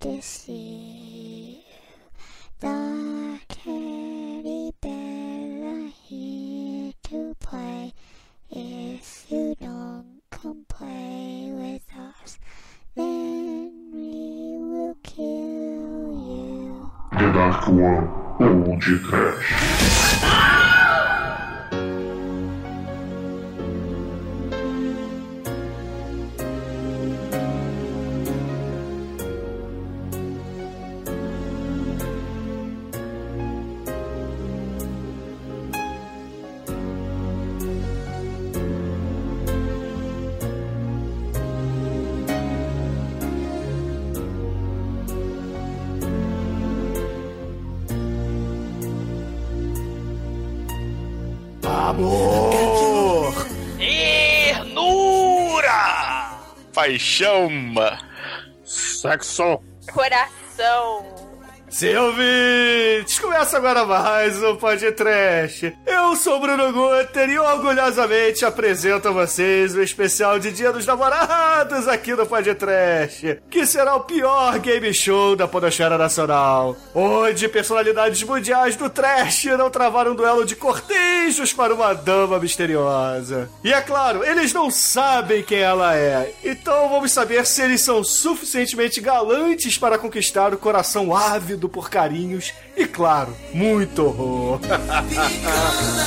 deceive the teddy bear here to play. If you don't come play with us, then we will kill you. The Dark One Old Trash. Paixão! Sexo! Coração. Sim, ouvintes! Começa agora mais um podcast. Eu sou o Bruno Guter e orgulhosamente apresento a vocês o especial de Dia dos Namorados aqui no podcast, que será o pior game show da Podosfera Nacional, onde personalidades mundiais do trash não travaram um duelo de cortejos para uma dama misteriosa. E é claro, eles não sabem quem ela é, então vamos saber se eles são suficientemente galantes para conquistar o coração ávido por carinhos e, claro, muito horror.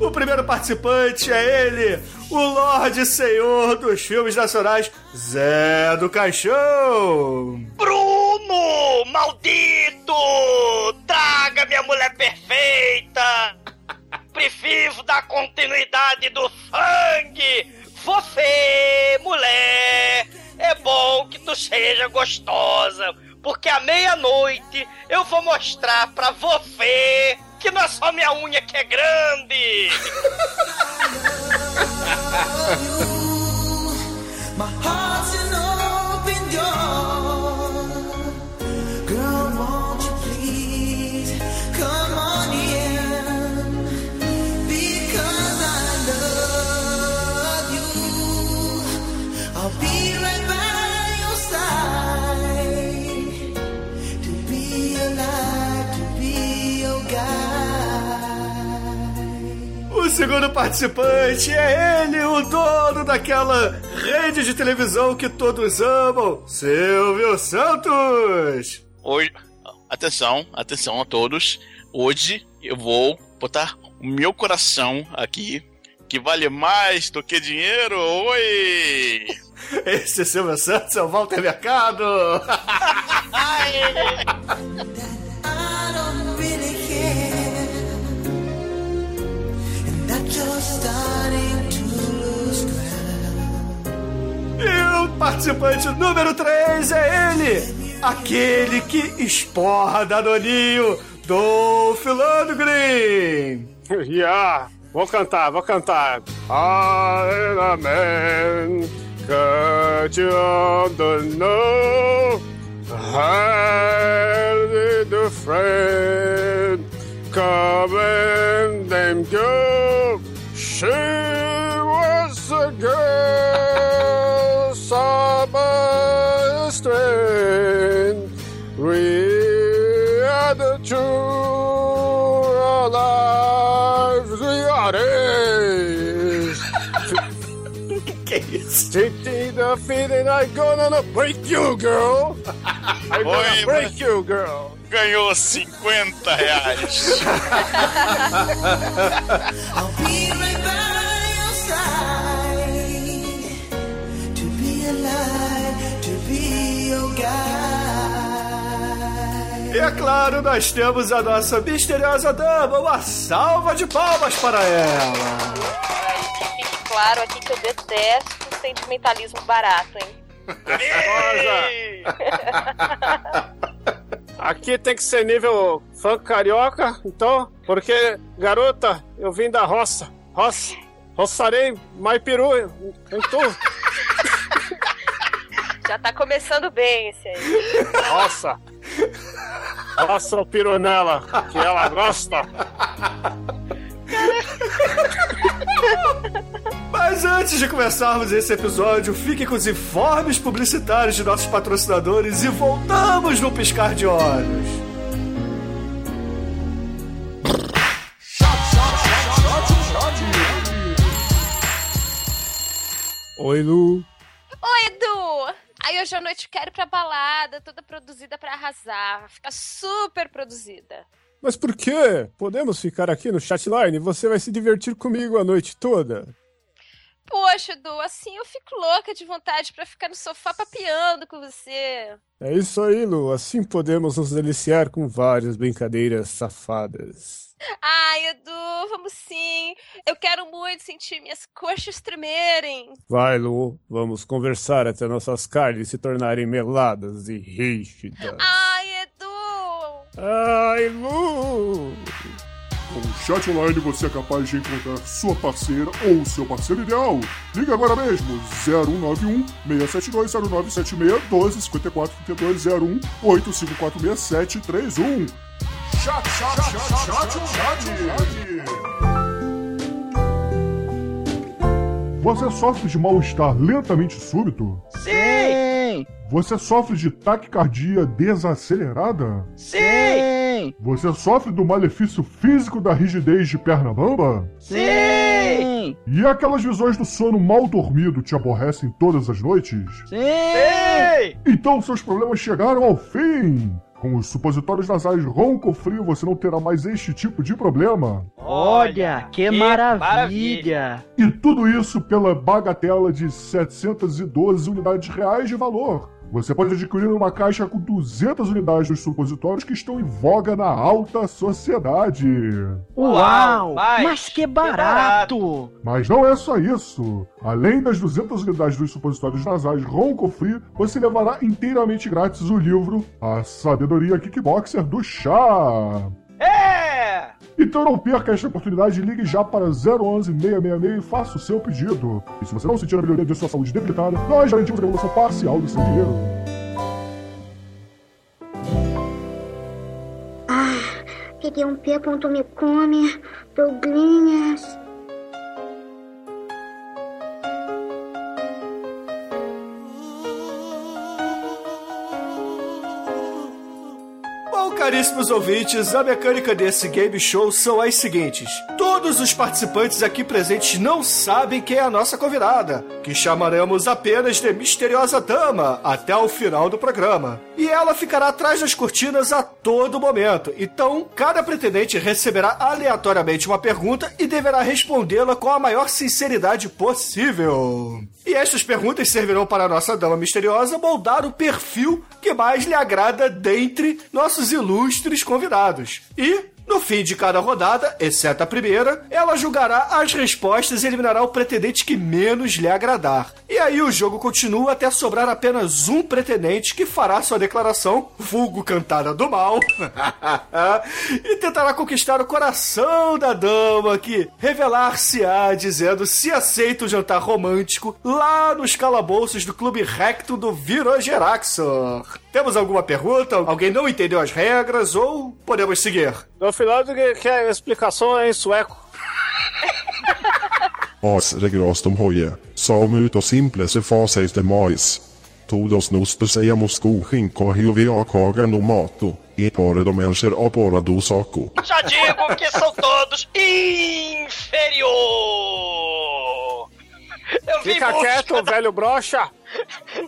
O primeiro participante é ele, o Lorde Senhor dos filmes nacionais, Zé do Caixão. Bruno! Maldito! Traga minha mulher perfeita! Prefiro dar continuidade do sangue! Você, mulher, é bom que tu seja gostosa, porque à meia-noite eu vou mostrar pra você que não é só minha unha que é grande! segundo participante é ele, o dono daquela rede de televisão que todos amam, Silvio Santos. Hoje, atenção, atenção a todos. Hoje eu vou botar o meu coração aqui, que vale mais do que dinheiro. Oi! Esse é Silvio Santos é o Walter Mercado. E o participante número 3 é ele, aquele que esporra Danoninho, Dolph Lundgren. Yeah, vou cantar, vou cantar. I am a man, cut you on know. I need a friend, come and go. She was a girl, summer strength. We are the true lives we are is. Que? Taking the feeling I'm gonna break you, girl. I'm gonna Oi, break you, girl. Ganhou 50 reais. I'll be right by E é claro, nós temos a nossa misteriosa dama, uma salva de palmas para ela. Fique claro aqui que eu detesto sentimentalismo barato, hein? Aqui tem que ser nível funk carioca, então, porque, garota, eu vim da roça. Roça. Roçarei Maipiru em em tu. Já tá começando bem esse aí. Roça. Nossa, o peru nela, que ela gosta. Mas antes de começarmos esse episódio, fique com os informes publicitários de nossos patrocinadores e voltamos no piscar de olhos. Oi, Lu. Oi, Edu! Aí hoje à noite eu quero pra balada, toda produzida pra arrasar. Ficar super produzida. Mas por quê? Podemos ficar aqui no chatline? Você vai se divertir comigo a noite toda. Poxa, Edu, assim eu fico louca de vontade pra ficar no sofá papeando com você. É isso aí, Lu. Assim podemos nos deliciar com várias brincadeiras safadas. Ai, Edu, vamos sim. Eu quero muito sentir minhas coxas tremerem. Vai, Lu. Vamos conversar até nossas carnes se tornarem meladas e rígidas. Ai, Edu! Ai, Lu! Com o chat online você é capaz de encontrar sua parceira ou seu parceiro ideal. Liga agora mesmo 0191 672 0976 12 54 32 01 854 6731. Chat, chat, chat, chat, chat. Você sofre de mal-estar lentamente súbito? Sim! Você sofre de taquicardia desacelerada? Sim! Você sofre do malefício físico da rigidez de perna bamba? Sim! E aquelas visões do sono mal dormido te aborrecem todas as noites? Sim! Então seus problemas chegaram ao fim! Com os supositórios nasais ronco frio você não terá mais este tipo de problema. Olha, que, maravilha. E tudo isso pela bagatela de 712 unidades reais de valor. Você pode adquirir uma caixa com 200 unidades dos supositórios que estão em voga na alta sociedade. Uau! Mas, que barato! Mas não é só isso. Além das 200 unidades dos supositórios nasais Ronco Free, você levará inteiramente grátis o livro A Sabedoria Kickboxer do Chá. É! Então não perca esta oportunidade e ligue já para 011 666 e faça o seu pedido. E se você não sentir a melhoria de sua saúde debilitada, nós garantimos a devolução parcial do seu dinheiro. Ah, peguei um P.me come, Douglinhas. Caríssimos ouvintes, a mecânica desse game show são as seguintes. Todos os participantes aqui presentes não sabem quem é a nossa convidada, que chamaremos apenas de Misteriosa Dama até o final do programa. E ela ficará atrás das cortinas a todo momento. Então, cada pretendente receberá aleatoriamente uma pergunta e deverá respondê-la com a maior sinceridade possível. E estas perguntas servirão para a nossa dama misteriosa moldar o perfil que mais lhe agrada dentre nossos ilustres convidados. E no fim de cada rodada, exceto a primeira, ela julgará as respostas e eliminará o pretendente que menos lhe agradar. E aí o jogo continua até sobrar apenas um pretendente que fará sua declaração, vulgo cantada do mal, e tentará conquistar o coração da dama que revelar-se-á dizendo se aceita o jantar romântico lá nos calabouços do Clube Recto do Virogeraxor. Temos alguma pergunta? Alguém não entendeu as regras ou podemos seguir? No final do que, a explicação é em sueco. As regras de hoje são muito simples e fáceis demais. Todos nós desejamos god skinka och huvudkakan no mato. E para de människor och bara do saco. Já digo que são todos inferior. Eu Fica quieto, velho brocha.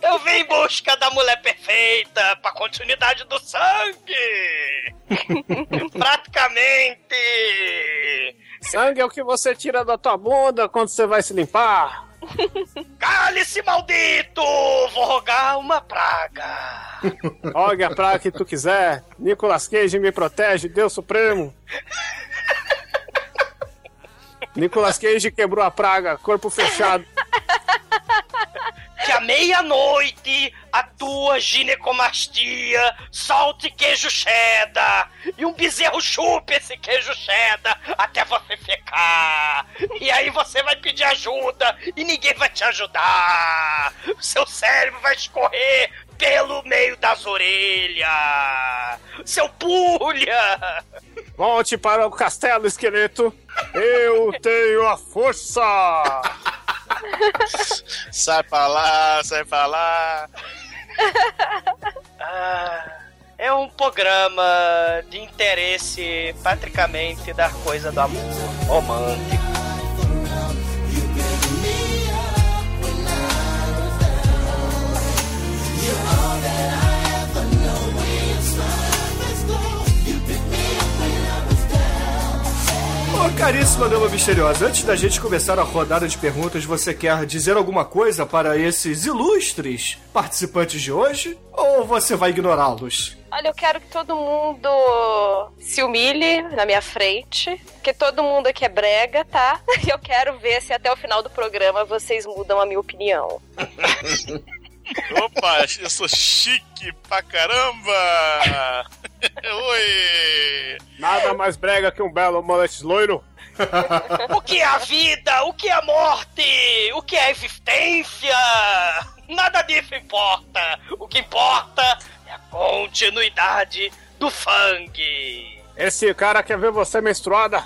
Eu vim em busca da mulher perfeita pra continuidade do sangue. Praticamente. Sangue é o que você tira da tua bunda quando você vai se limpar. Cale-se, maldito! Vou rogar uma praga. Olha a praga que tu quiser. Nicolas Cage me protege, Deus Supremo. Nicolas Cage quebrou a praga, corpo fechado. Que à meia-noite a tua ginecomastia solte queijo cheddar e um bezerro chupe esse queijo cheddar até você secar. E aí você vai pedir ajuda e ninguém vai te ajudar. O seu cérebro vai escorrer pelo meio das orelhas! Seu pulha! Volte para o castelo, esqueleto. Eu tenho a força! Sai pra lá, sai pra lá. Ah, é um programa de interesse praticamente da coisa do amor romântico. Ô, caríssima dama misteriosa, antes da gente começar a rodada de perguntas, você quer dizer alguma coisa para esses ilustres participantes de hoje? Ou você vai ignorá-los? Olha, eu quero que todo mundo se humilhe na minha frente, que todo mundo aqui é brega, tá? E eu quero ver se até o final do programa vocês mudam a minha opinião. Opa, eu sou chique pra caramba! Oi! Nada mais brega que um belo mullet loiro. O que é a vida? O que é a morte? O que é a existência? Nada disso importa. O que importa é a continuidade do funk. Esse cara quer ver você menstruada.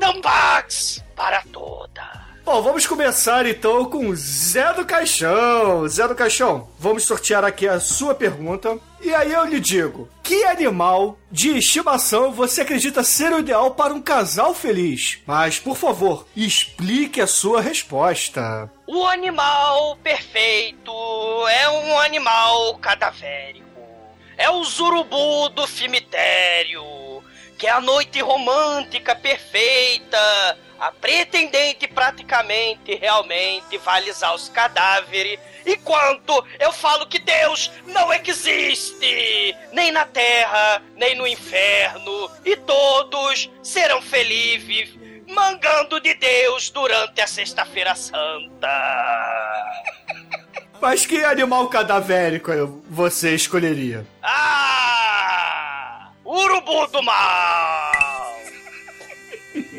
Não Pax para toda. Bom, vamos começar então com Zé do Caixão. Zé do Caixão, vamos sortear aqui a sua pergunta. E aí eu lhe digo: que animal de estimação você acredita ser o ideal para um casal feliz? Mas, por favor, explique a sua resposta. O animal perfeito é um animal cadavérico. É o zurubu do cemitério, que é a noite romântica perfeita. A pretendente praticamente, realmente, vai alisar os cadáveres. Enquanto eu falo que Deus não existe, nem na terra, nem no inferno, e todos serão felizes mangando de Deus durante a Sexta-feira Santa. Mas que animal cadavérico você escolheria? Ah! Urubu do mal!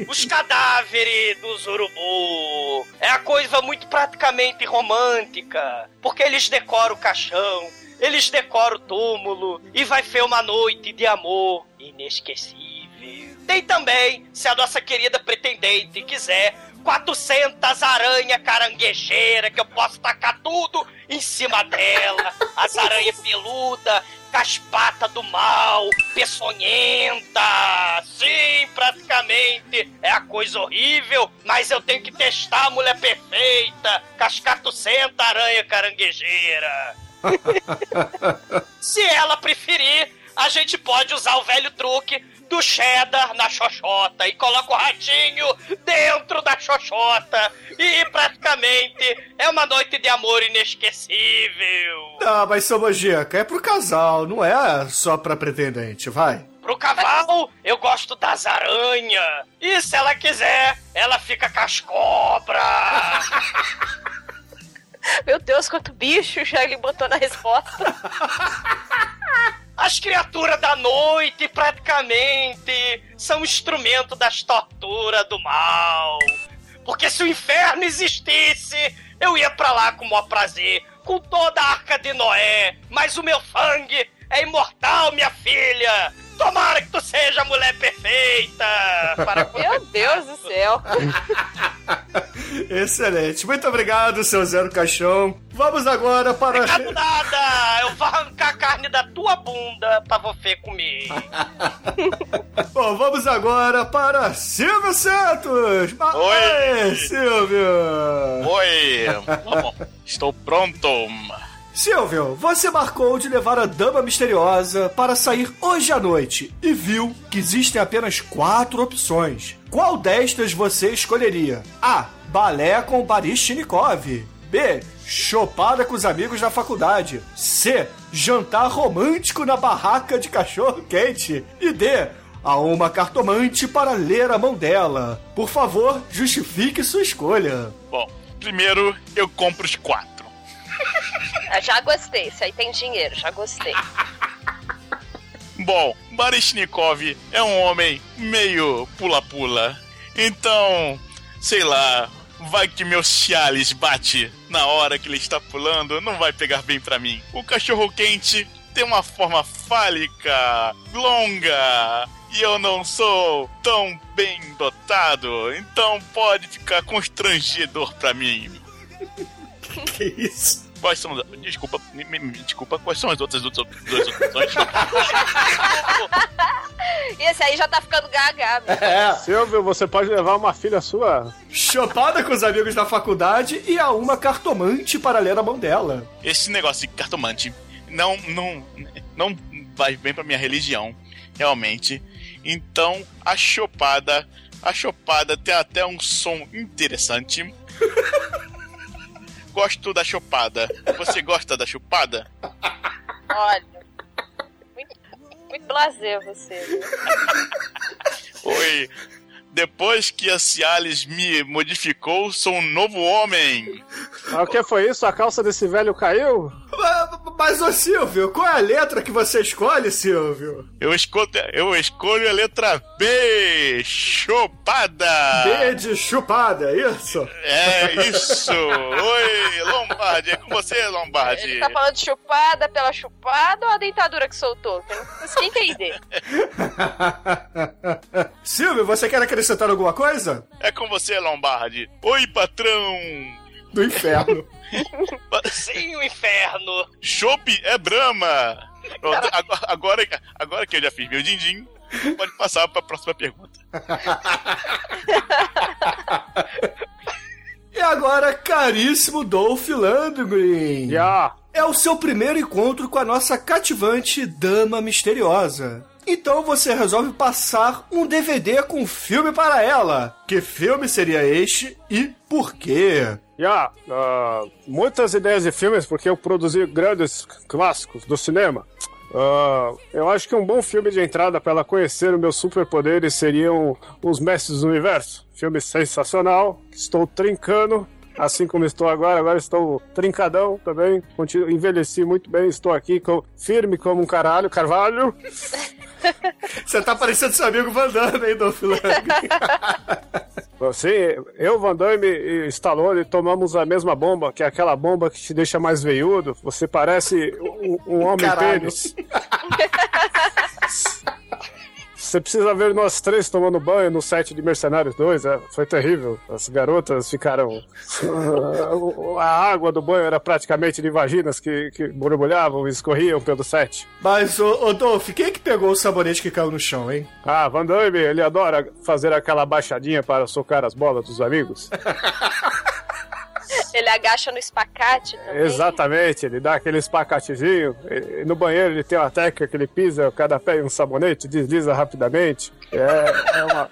Os cadáveres dos urubu é a coisa muito praticamente romântica, porque eles decoram o caixão, eles decoram o túmulo e vai ser uma noite de amor inesquecível. Tem também, se a nossa querida pretendente quiser, 400 aranha caranguejeira que eu posso tacar tudo em cima dela. As aranhas peluda, caspata do mal, peçonhenta. Sim, praticamente é a coisa horrível, mas eu tenho que testar a mulher perfeita, cascatocenta aranha caranguejeira. Se ela preferir, a gente pode usar o velho truque do cheddar na xoxota e coloca o ratinho dentro da xoxota. E praticamente é uma noite de amor inesquecível. Ah, mas seu Mojica, é pro casal, não é só pra pretendente, vai. Pro cavalo, eu gosto das aranhas. E se ela quiser, ela fica com as cobras. Meu Deus, quanto bicho já ele botou na resposta. As criaturas da noite, praticamente, são instrumento das torturas do mal. Porque se o inferno existisse, eu ia pra lá com o maior prazer, com toda a arca de Noé. Mas o meu sangue é imortal, minha filha. Tomara que tu seja a mulher perfeita. Para Meu Deus do céu. Excelente. Muito obrigado, seu Zero Caixão. Vamos agora para. Obrigado nada! Eu vou arrancar a carne da tua bunda pra você comer. Bom, vamos agora para Silvio Santos. Oi. Oi, Silvio. Oi! Tá estou pronto. Silvio, você marcou de levar a Dama Misteriosa para sair hoje à noite e viu que existem apenas quatro opções. Qual destas você escolheria? A. Balé com Baryshnikov. B. Chopada com os amigos da faculdade. C. Jantar romântico na barraca de cachorro quente. E D. A uma cartomante para ler a mão dela. Por favor, justifique sua escolha. Bom, primeiro eu compro os quatro. Já gostei, isso aí tem dinheiro, já gostei. Bom, Baryshnikov é um homem meio pula-pula. Então, sei lá, Vai que meu Cialis bate na hora que ele está pulando, não vai pegar bem pra mim. O cachorro quente tem uma forma fálica, longa, e eu não sou tão bem dotado, então pode ficar constrangedor pra mim. Que isso? Quais são. Desculpa, me, me- desculpa, quais são as outras duas, duas opções? Esse aí já tá ficando gaga. É. Silvio, você pode levar uma filha sua. Chopada com os amigos da faculdade e a uma cartomante para ler a mão dela. Esse negócio de cartomante não, não, não vai bem pra minha religião, realmente. Então, a chopada. A chopada tem até um som interessante. Gosto da chopada. Você gosta da chupada? Olha. Muito, muito blazer você. viu? Oi. Depois que a Cialis me modificou, sou um novo homem. Ah, o que foi isso? A calça desse velho caiu? Mas, ô Silvio, qual é a letra que você escolhe, Silvio? Eu escolho, eu escolho a letra B. Chopada. B de chupada, é isso? É isso! Oi, Lombardi, é com você, Lombardi. Ele tá falando de chupada pela chupada ou a dentadura que soltou? Que eu não consegui entender. Silvio, você quer acrescentar alguma coisa? É com você, Lombardi. Oi, patrão! Do inferno. Sim, o inferno. Chopp é Brahma! Pronto, agora, agora, que eu já fiz meu din-din, pode passar para a próxima pergunta. E agora, caríssimo Dolph Lundgren. Já. É o seu primeiro encontro com a nossa cativante Dama Misteriosa. Então você resolve passar um DVD com filme para ela. Que filme seria este e por quê? Já. ah, muitas ideias de filmes, porque eu produzi grandes clássicos do cinema. Ah, eu acho que um bom filme de entrada para ela conhecer os meus superpoderes seriam Os Mestres do Universo. Filme sensacional, estou trincando, assim como estou agora. Agora estou trincadão também. Continuo, envelheci muito bem, estou aqui com, firme como um caralho, carvalho. Você tá parecendo seu amigo Van Damme, hein, Dolph? Você, eu, Van Damme e Stallone tomamos a mesma bomba, que é aquela bomba que te deixa mais veiudo. Você parece um, um homem Caralho. pênis. Você precisa ver nós três tomando banho no set de Mercenários 2, é, foi terrível. As garotas ficaram. A água do banho era praticamente de vaginas que, que borbulhavam e escorriam pelo set. Mas, ô, ô Dolph, quem é que pegou o sabonete que caiu no chão, hein? Ah, Van Damme, ele adora fazer aquela baixadinha para socar as bolas dos amigos. Ele agacha no espacate também. Exatamente, ele dá aquele espacatezinho. No banheiro ele tem uma técnica que ele pisa cada pé em um sabonete, desliza rapidamente. É, é uma.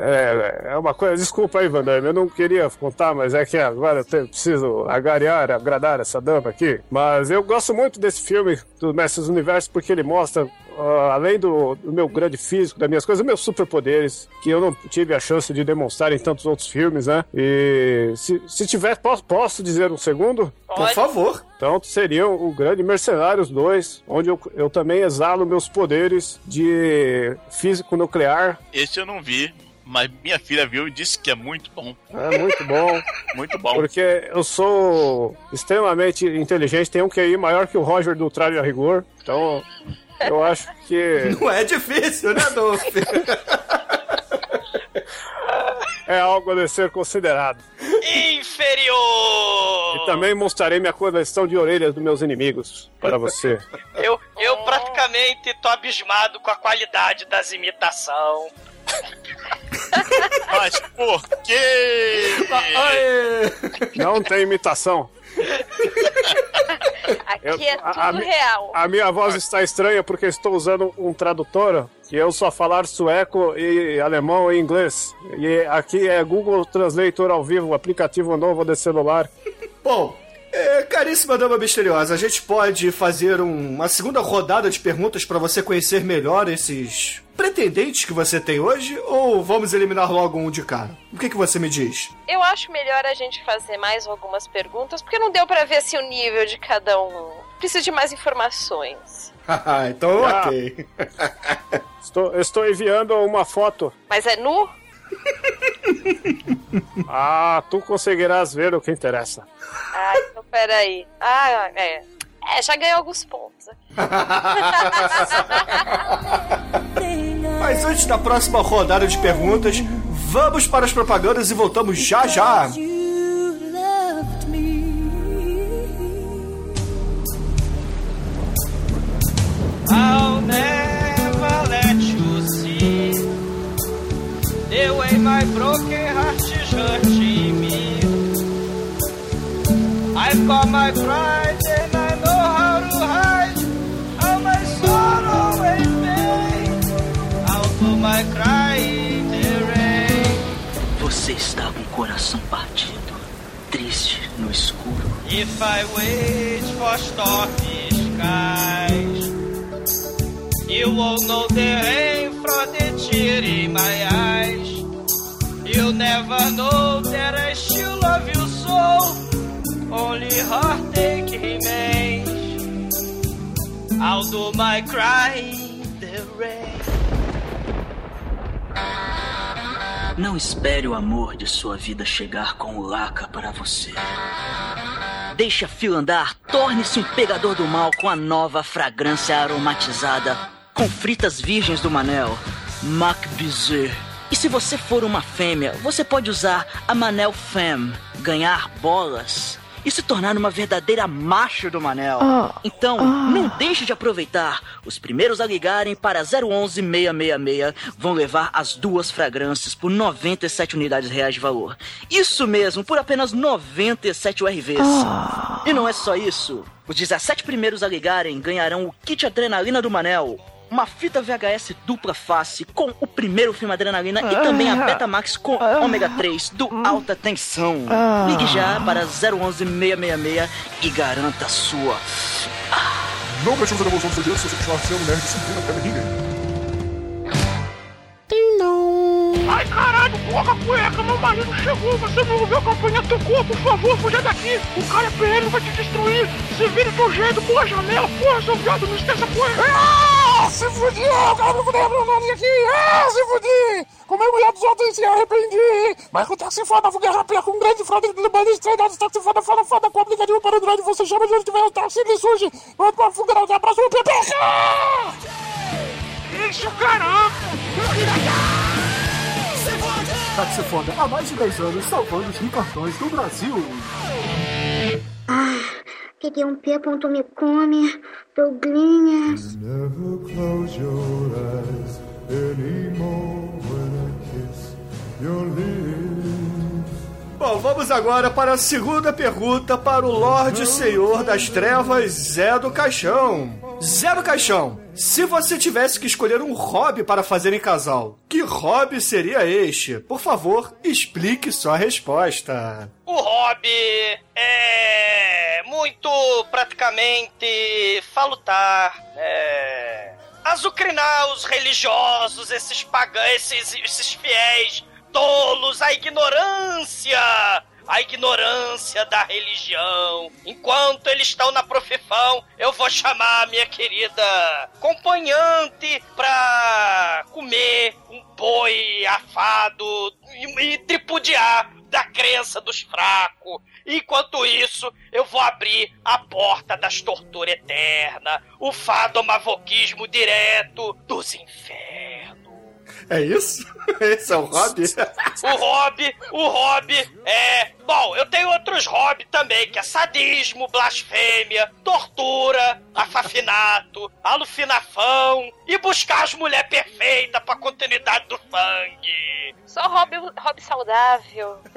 É, é uma coisa. Desculpa aí, Van Damme, eu não queria contar, mas é que agora eu preciso agariar, agradar essa dama aqui. Mas eu gosto muito desse filme do Mestres do Universo porque ele mostra, ah, além do, do meu grande físico, das minhas coisas, meus superpoderes, que eu não tive a chance de demonstrar em tantos outros filmes, né? E se, se tiver, posso, posso dizer um segundo? Por favor. Então seria o Grande Mercenários 2, onde eu, eu também exalo meus poderes de físico nuclear. Esse eu não vi, mas minha filha viu e disse que é muito bom. É muito bom. Muito bom. Porque eu sou extremamente inteligente, tenho um QI maior que o Roger do Traje a Rigor. Então eu acho que Não é difícil, né, Dolph? é algo a ser considerado. Inferior! E também mostrarei minha coleção de orelhas dos meus inimigos para você. Eu, eu praticamente tô abismado com a qualidade das imitação. Mas por quê? Aê! Não tem imitação. Aqui Eu- é a- tudo a mi- real. A minha voz está estranha porque estou usando um tradutor que eu só falar sueco e alemão e inglês. E aqui é Google Translator ao vivo, aplicativo novo de celular. Bom, é, caríssima dama misteriosa, a gente pode fazer um- uma segunda rodada de perguntas pra você conhecer melhor esses pretendentes que você tem hoje? Ou vamos eliminar logo um de cara? O que, que você me diz? Eu acho melhor a gente fazer mais algumas perguntas, porque não deu pra ver assim o nível de cada um. Preciso de mais informações. então, Ah. ok. Estou, estou enviando uma foto. Mas é nu? Ah, tu conseguirás ver o que interessa. Ah, então peraí. Ah, é. É, já ganhei alguns pontos. Mas antes da próxima rodada de perguntas, vamos para as propagandas e voltamos já já. I'll never the way my broken heart is hurting me. I've got my pride and I know how to hide all my sorrow and pain. I'll do my crying in the rain. Você está com o coração partido, triste no escuro. If I wait for stormy skies, you won't know the rain from the tear in my eyes. You'll never know that I still love you so. Only heartache remains. Do my crying in the rain. Não espere o amor de sua vida chegar com o laca para você. Deixe a fila andar, torne-se um pegador do mal com a nova fragrância aromatizada com fritas virgens do Manel, Mac Bizet. E se você for uma fêmea, você pode usar a Manel Femme, ganhar bolas e se tornar uma verdadeira macho do Manel. Então, não deixe de aproveitar. Os primeiros a ligarem para 011 666 vão levar as duas fragrâncias por 97 unidades reais de valor. Isso mesmo, por apenas 97 URVs. E não é só isso. Os 17 primeiros a ligarem ganharão o kit adrenalina do Manel. Uma fita VHS dupla face com o primeiro filme Adrenalina e também a Betamax com ômega 3 do Alta Tensão. Ligue já para 011 666 e garanta a sua. Não prestamos a devolução do seu dinheiro se você continuar sendo nerd sem ter na pele ninguém. Ai caralho, porra, cueca, meu marido chegou, você não ouviu a campanha tocou, por favor, fuja daqui, o cara é PM vai te destruir, se vira do jeito, pula a janela, porra, seu viado, não esqueça a cueca. Ah, se fudir, o cara não abrir o nariz aqui, ah, se fudir, como a mulher dos outros se arrependi, mas com táxi foda, vou guerra pé com um grande fraude de banda estreinados, táxi foda, foda, foda, com aplicativo para Android, você chama de onde tiver o táxi, ele surge, pronto pra fuga, um abraço, Pepe, Isso, caramba, Táxi Foda há mais de 10 anos salvando os ricartões do Brasil. Ah, peguei um pé, ponto me come, Douglinhas. Never close your eyes anymore when I kiss your lips. Bom, vamos agora para a segunda pergunta para o Lorde Senhor das Trevas, Zé do Caixão. Zé do Caixão, se você tivesse que escolher um hobby para fazer em casal, que hobby seria este? Por favor, explique sua resposta. O hobby é muito praticamente falutar, é, azucrinar os religiosos, esses pagãos, esses, esses fiéis tolos, a ignorância, a ignorância da religião. Enquanto eles estão na profissão, eu vou chamar a minha querida acompanhante pra comer um boi afado e, e tripudiar da crença dos fracos. Enquanto isso, eu vou abrir a porta das torturas eternas, o fadomavoquismo direto dos infernos. É isso? Esse é o hobby? O hobby, o hobby é. Bom, eu tenho outros hobbies também, que é sadismo, blasfêmia, tortura, afafinato, alucinação e buscar as mulheres perfeitas pra continuidade do sangue. Só hobby, hobby saudável.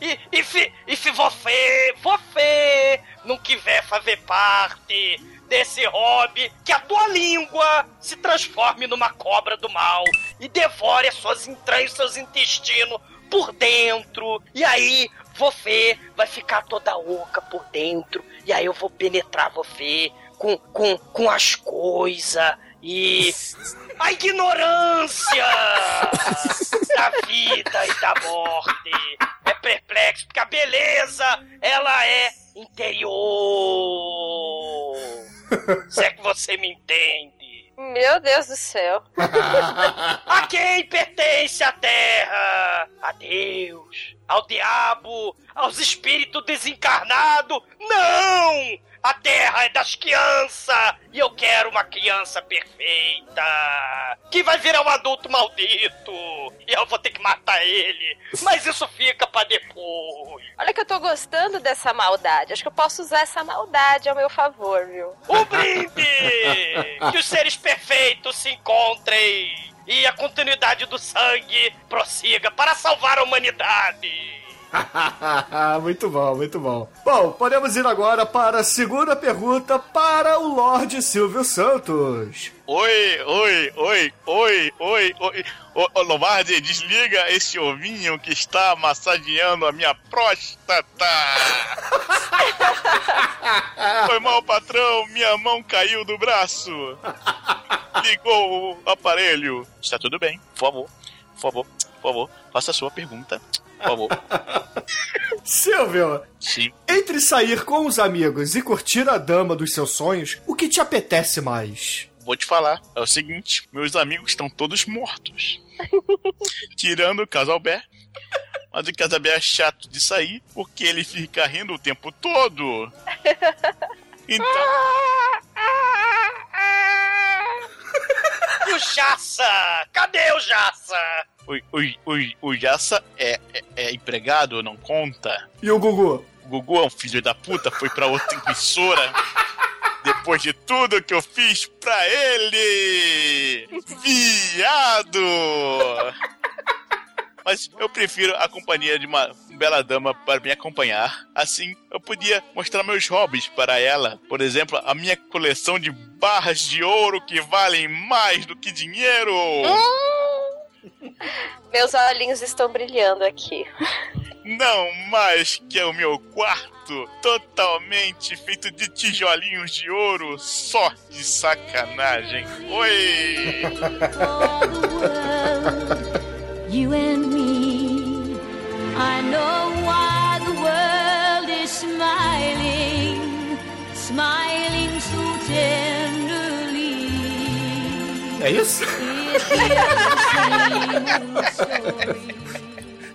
E, e, se, e se você, você não quiser fazer parte desse hobby, que a tua língua se transforme numa cobra do mal e devore as suas entranhas, seus intestinos por dentro. E aí você vai ficar toda oca por dentro. E aí eu vou penetrar você com, com, com as coisas e a ignorância da vida e da morte. É perplexo, porque a beleza, ela é interior. Se é que você me entende. Meu Deus do céu. A quem pertence a terra? A Deus? Ao diabo? Aos espíritos desencarnados? Não! A terra é das crianças! E eu quero uma criança perfeita! Que vai virar um adulto maldito! E eu vou ter que matar ele! Mas isso fica pra depois! Olha que eu tô gostando dessa maldade. Acho que eu posso usar essa maldade ao meu favor, viu? Um brinde! que os seres perfeitos se encontrem! E a continuidade do sangue prossiga para salvar a humanidade! muito bom, muito bom. Bom, podemos ir agora para a segunda pergunta para o Lorde Silvio Santos. Oi, oi, oi, oi, oi, oi. Ô, ô Lombardi, desliga esse ovinho que está massageando a minha próstata. Foi mal, patrão, minha mão caiu do braço. Ligou o aparelho. Está tudo bem, por favor, por favor, por favor, faça a sua pergunta. Por favor. Silvio, Sim. entre sair com os amigos e curtir a dama dos seus sonhos, o que te apetece mais? Vou te falar, é o seguinte, meus amigos estão todos mortos. Tirando o Casalbé. Mas o Casalbé é chato de sair, porque ele fica rindo o tempo todo. Então, E o Jaça? Cadê o Jaça? o, o, o, o Jaça é, é, é empregado, não conta. E o Gugu? O Gugu é um filho da puta, foi pra outra emissora. Depois de tudo que eu fiz pra ele! Viado! Mas eu prefiro a companhia de uma bela dama para me acompanhar. Assim, eu podia mostrar meus hobbies para ela. Por exemplo, a minha coleção de barras de ouro que valem mais do que dinheiro. Meus olhinhos estão brilhando aqui. Não mais que é o meu quarto, totalmente feito de tijolinhos de ouro, só de sacanagem. Oi! You and me. I know why the world is smiling, smiling so tenderly. É isso?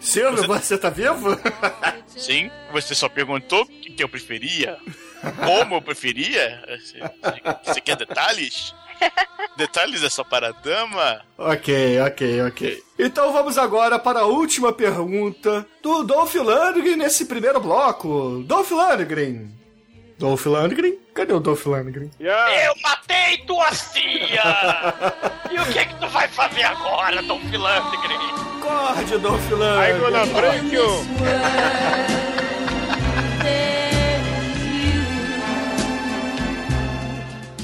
Silvio, você tá vivo? Sim, você só perguntou o que eu preferia. Como eu preferia? Você, você quer detalhes? Detalhes é só para a dama? Ok, ok, ok. Então vamos agora para a última pergunta do Dolph Lundgren nesse primeiro bloco. Dolph Lundgren. Dolph Lundgren? Cadê o Dolph Lundgren? Eu matei tua tia! e o que que tu vai fazer agora, Dom Filandre? Acorde, Dolph Lundgren. I'm gonna break you.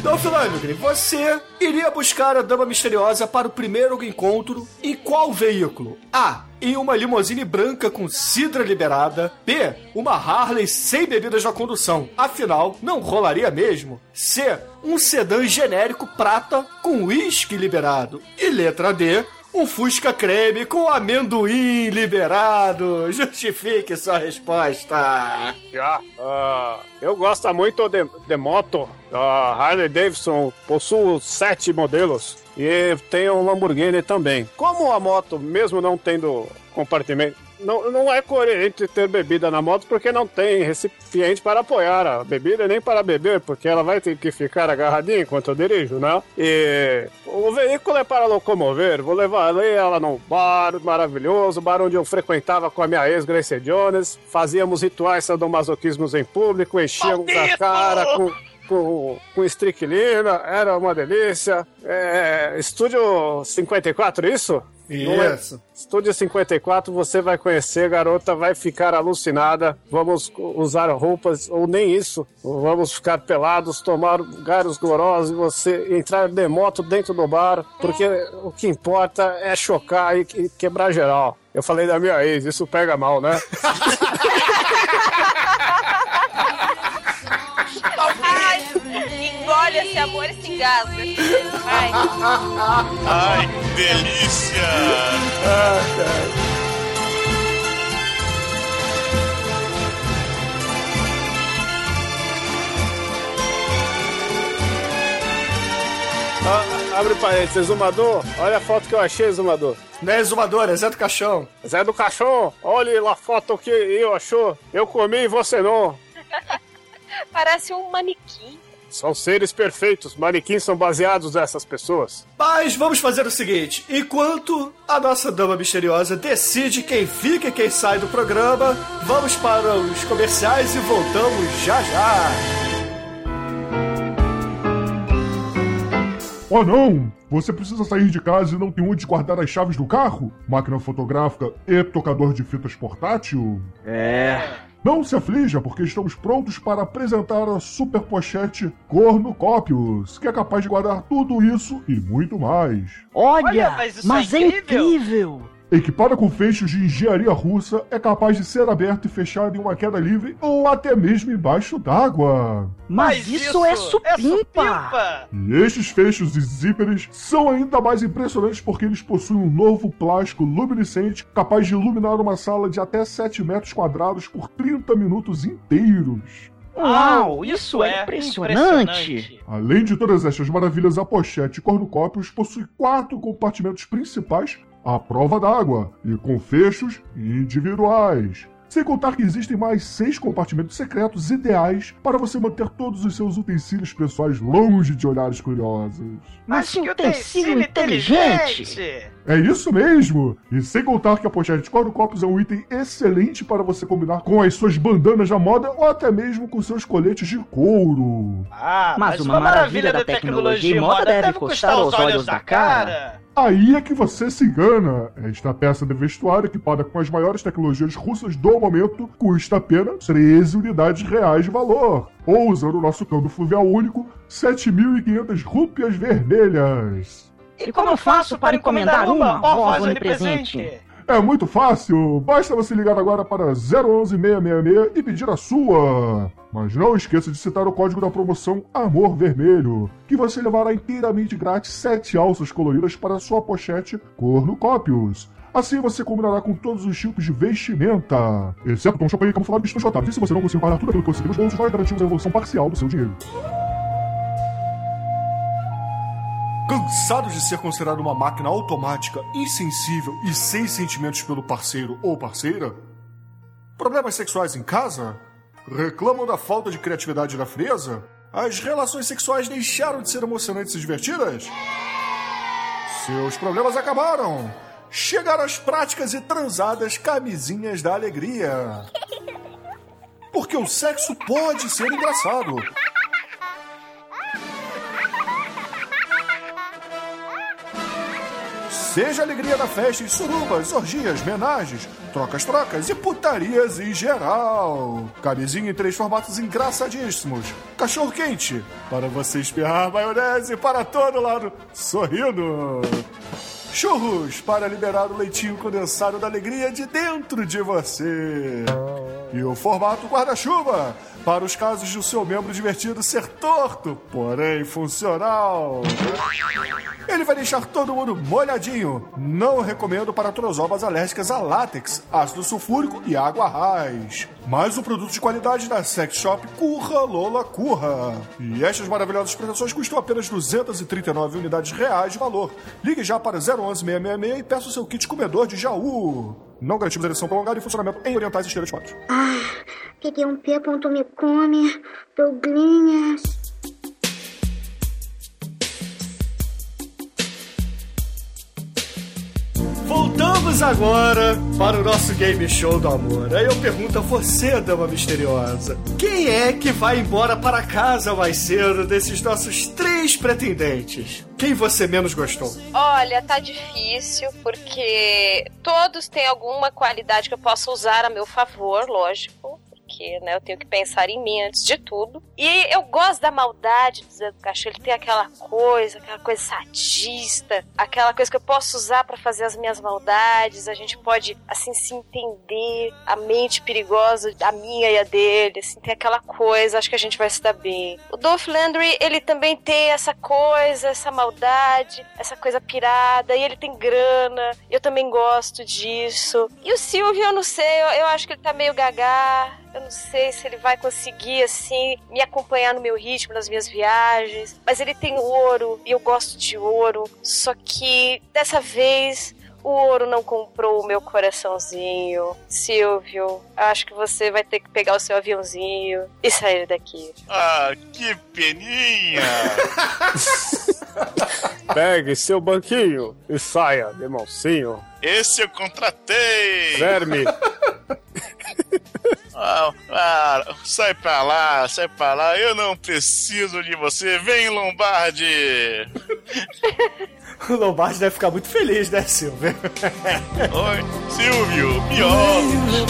Dolph Lundgren, você iria buscar a Dama Misteriosa para o primeiro encontro em qual veículo? A. Em uma limusine branca com cidra liberada. B. Uma Harley sem bebidas na condução. Afinal, não rolaria mesmo. C. Um sedã genérico prata com uísque liberado. E letra D. Um Fusca creme com amendoim liberado. Justifique sua resposta. Já. Ah, eu gosto muito de, de moto. A Harley Davidson possui sete modelos. E tem um Lamborghini também. Como a moto, mesmo não tendo compartimento, não, não é coerente ter bebida na moto porque não tem recipiente para apoiar a bebida nem para beber, porque ela vai ter que ficar agarradinha enquanto eu dirijo, né? E o veículo é para locomover. Vou levar ela num bar maravilhoso, bar onde eu frequentava com a minha ex Grace Jones, fazíamos rituais sadomasoquismos em público, enchíamos a cara com com, com era uma delícia. É, estúdio 54, isso? É? Isso. Estúdio 54, você vai conhecer, garota, vai ficar alucinada. Vamos usar roupas, ou nem isso. Vamos ficar pelados, tomar garos gorosos e você entrar de moto dentro do bar, porque o que importa é chocar e, e quebrar geral. Eu falei da minha ex, isso pega mal, né? engole esse amor e se engasga. Ai. Ai, que delícia! A, Abre parênteses, exumador. Olha a foto que eu achei, exumador. Não é exumador, é Zé do Caixão. Zé do Caixão, olha lá a foto que eu achou. Eu comi e você não. Parece um manequim. São seres perfeitos. Manequins são baseados nessas pessoas. Mas vamos fazer o seguinte: enquanto a nossa dama misteriosa decide quem fica e quem sai do programa, vamos para os comerciais e voltamos já já. Oh não! Você precisa sair de casa e não tem onde guardar as chaves do carro? Máquina fotográfica e tocador de fitas portátil? É. Não se aflija, porque estamos prontos para apresentar a super pochete Cornucópios, que é capaz de guardar tudo isso e muito mais. Olha, Olha, mas, mas isso é é incrível. Equipada com fechos de engenharia russa, é capaz de ser aberto e fechado em uma queda livre ou até mesmo embaixo d'água. Mas, isso, é supimpa. E estes fechos e zíperes são ainda mais impressionantes porque eles possuem um novo plástico luminescente capaz de iluminar uma sala de até 7 metros quadrados por 30 minutos inteiros. Uau, isso é impressionante. Além de todas estas maravilhas, a pochete Cornucópios possui quatro compartimentos principais à prova d'água e com fechos individuais. Sem contar que existem mais seis compartimentos secretos ideais para você manter todos os seus utensílios pessoais longe de olhares curiosos. Mas que utensílio inteligente. É isso mesmo! E sem contar que a pochete Cornucópios é um item excelente para você combinar com as suas bandanas da moda ou até mesmo com seus coletes de couro. Ah, Mas uma maravilha da tecnologia e moda deve custar aos olhos da cara. Aí é que você se engana. Esta peça de vestuário, equipada com as maiores tecnologias russas do momento, custa apenas 13 unidades reais de valor. Ou, usando o nosso câmbio fluvial único, 7.500 rúpias vermelhas. E como eu faço para encomendar uma, voz onipresente? É muito fácil, basta você ligar agora para 011 666 e pedir a sua. Mas não esqueça de citar o código da promoção Amor Vermelho, que você levará inteiramente grátis 7 alças coloridas para sua pochete Cornucópios. Assim você combinará com todos os tipos de vestimenta, exceto com champanhe camuflado e estojotado. E se você não conseguir pagar tudo aquilo que você tem nos bolsos, nós garantimos a evolução parcial do seu dinheiro. Cansado de ser considerado uma máquina automática, insensível e sem sentimentos pelo parceiro ou parceira? Problemas sexuais em casa? Reclamam da falta de criatividade da frieza? As relações sexuais deixaram de ser emocionantes e divertidas? Seus problemas acabaram! Chegaram as práticas e transadas camisinhas da alegria. Porque o sexo pode ser engraçado. Seja a alegria da festa em surubas, orgias, menagens, trocas-trocas e putarias em geral. Camisinha em três formatos engraçadíssimos. Cachorro quente, para você espirrar maionese para todo lado, sorrindo. Churros, para liberar o leitinho condensado da alegria de dentro de você. E o formato guarda-chuva, para os casos de o seu membro divertido ser torto, porém funcional. Ele vai deixar todo mundo molhadinho. Não recomendo para trozobas alérgicas a látex, ácido sulfúrico e água raiz. Mas o produto de qualidade da Sex Shop Curra Lola Curra. E estas maravilhosas proteções custam apenas 239 unidades reais de valor. Ligue já para 011 666 e peça o seu kit comedor de Jaú. Não garantimos ereção prolongada e funcionamento em orientais estereotipados. Ah, peguei um P ponto me come, Douglinhas. Voltamos agora para o nosso game show do amor. Aí eu pergunto a você, dama misteriosa: quem é que vai embora para casa mais cedo desses nossos três pretendentes? Quem você menos gostou? Olha, tá difícil, porque todos têm alguma qualidade que eu possa usar a meu favor, lógico. Porque, né, eu tenho que pensar em mim antes de tudo. E eu gosto da maldade do Zé do Cachorro. Ele tem aquela coisa, aquela coisa sadista, aquela coisa que eu posso usar pra fazer as minhas maldades. A gente pode, assim, se entender. A mente perigosa, a minha e a dele, assim, tem aquela coisa. Acho que a gente vai se dar bem. O Dolph Landry, ele também tem essa coisa, essa maldade, essa coisa pirada. E ele tem grana. Eu também gosto disso. E o Silvio, eu não sei, eu, eu acho que ele tá meio gagá. Eu não sei se ele vai conseguir, assim, me acompanhar no meu ritmo, nas minhas viagens. Mas ele tem ouro e eu gosto de ouro. Só que dessa vez o ouro não comprou o meu coraçãozinho. Silvio, acho que você vai ter que pegar o seu aviãozinho e sair daqui. Ah, que peninha! Pegue seu banquinho e saia de mansinho. Esse eu contratei! Verme. Ah, ah, sai pra lá, sai pra lá, eu não preciso de você, vem Lombardi! O Lombardi deve ficar muito feliz, né, Silvio? Oi, Silvio, miolos!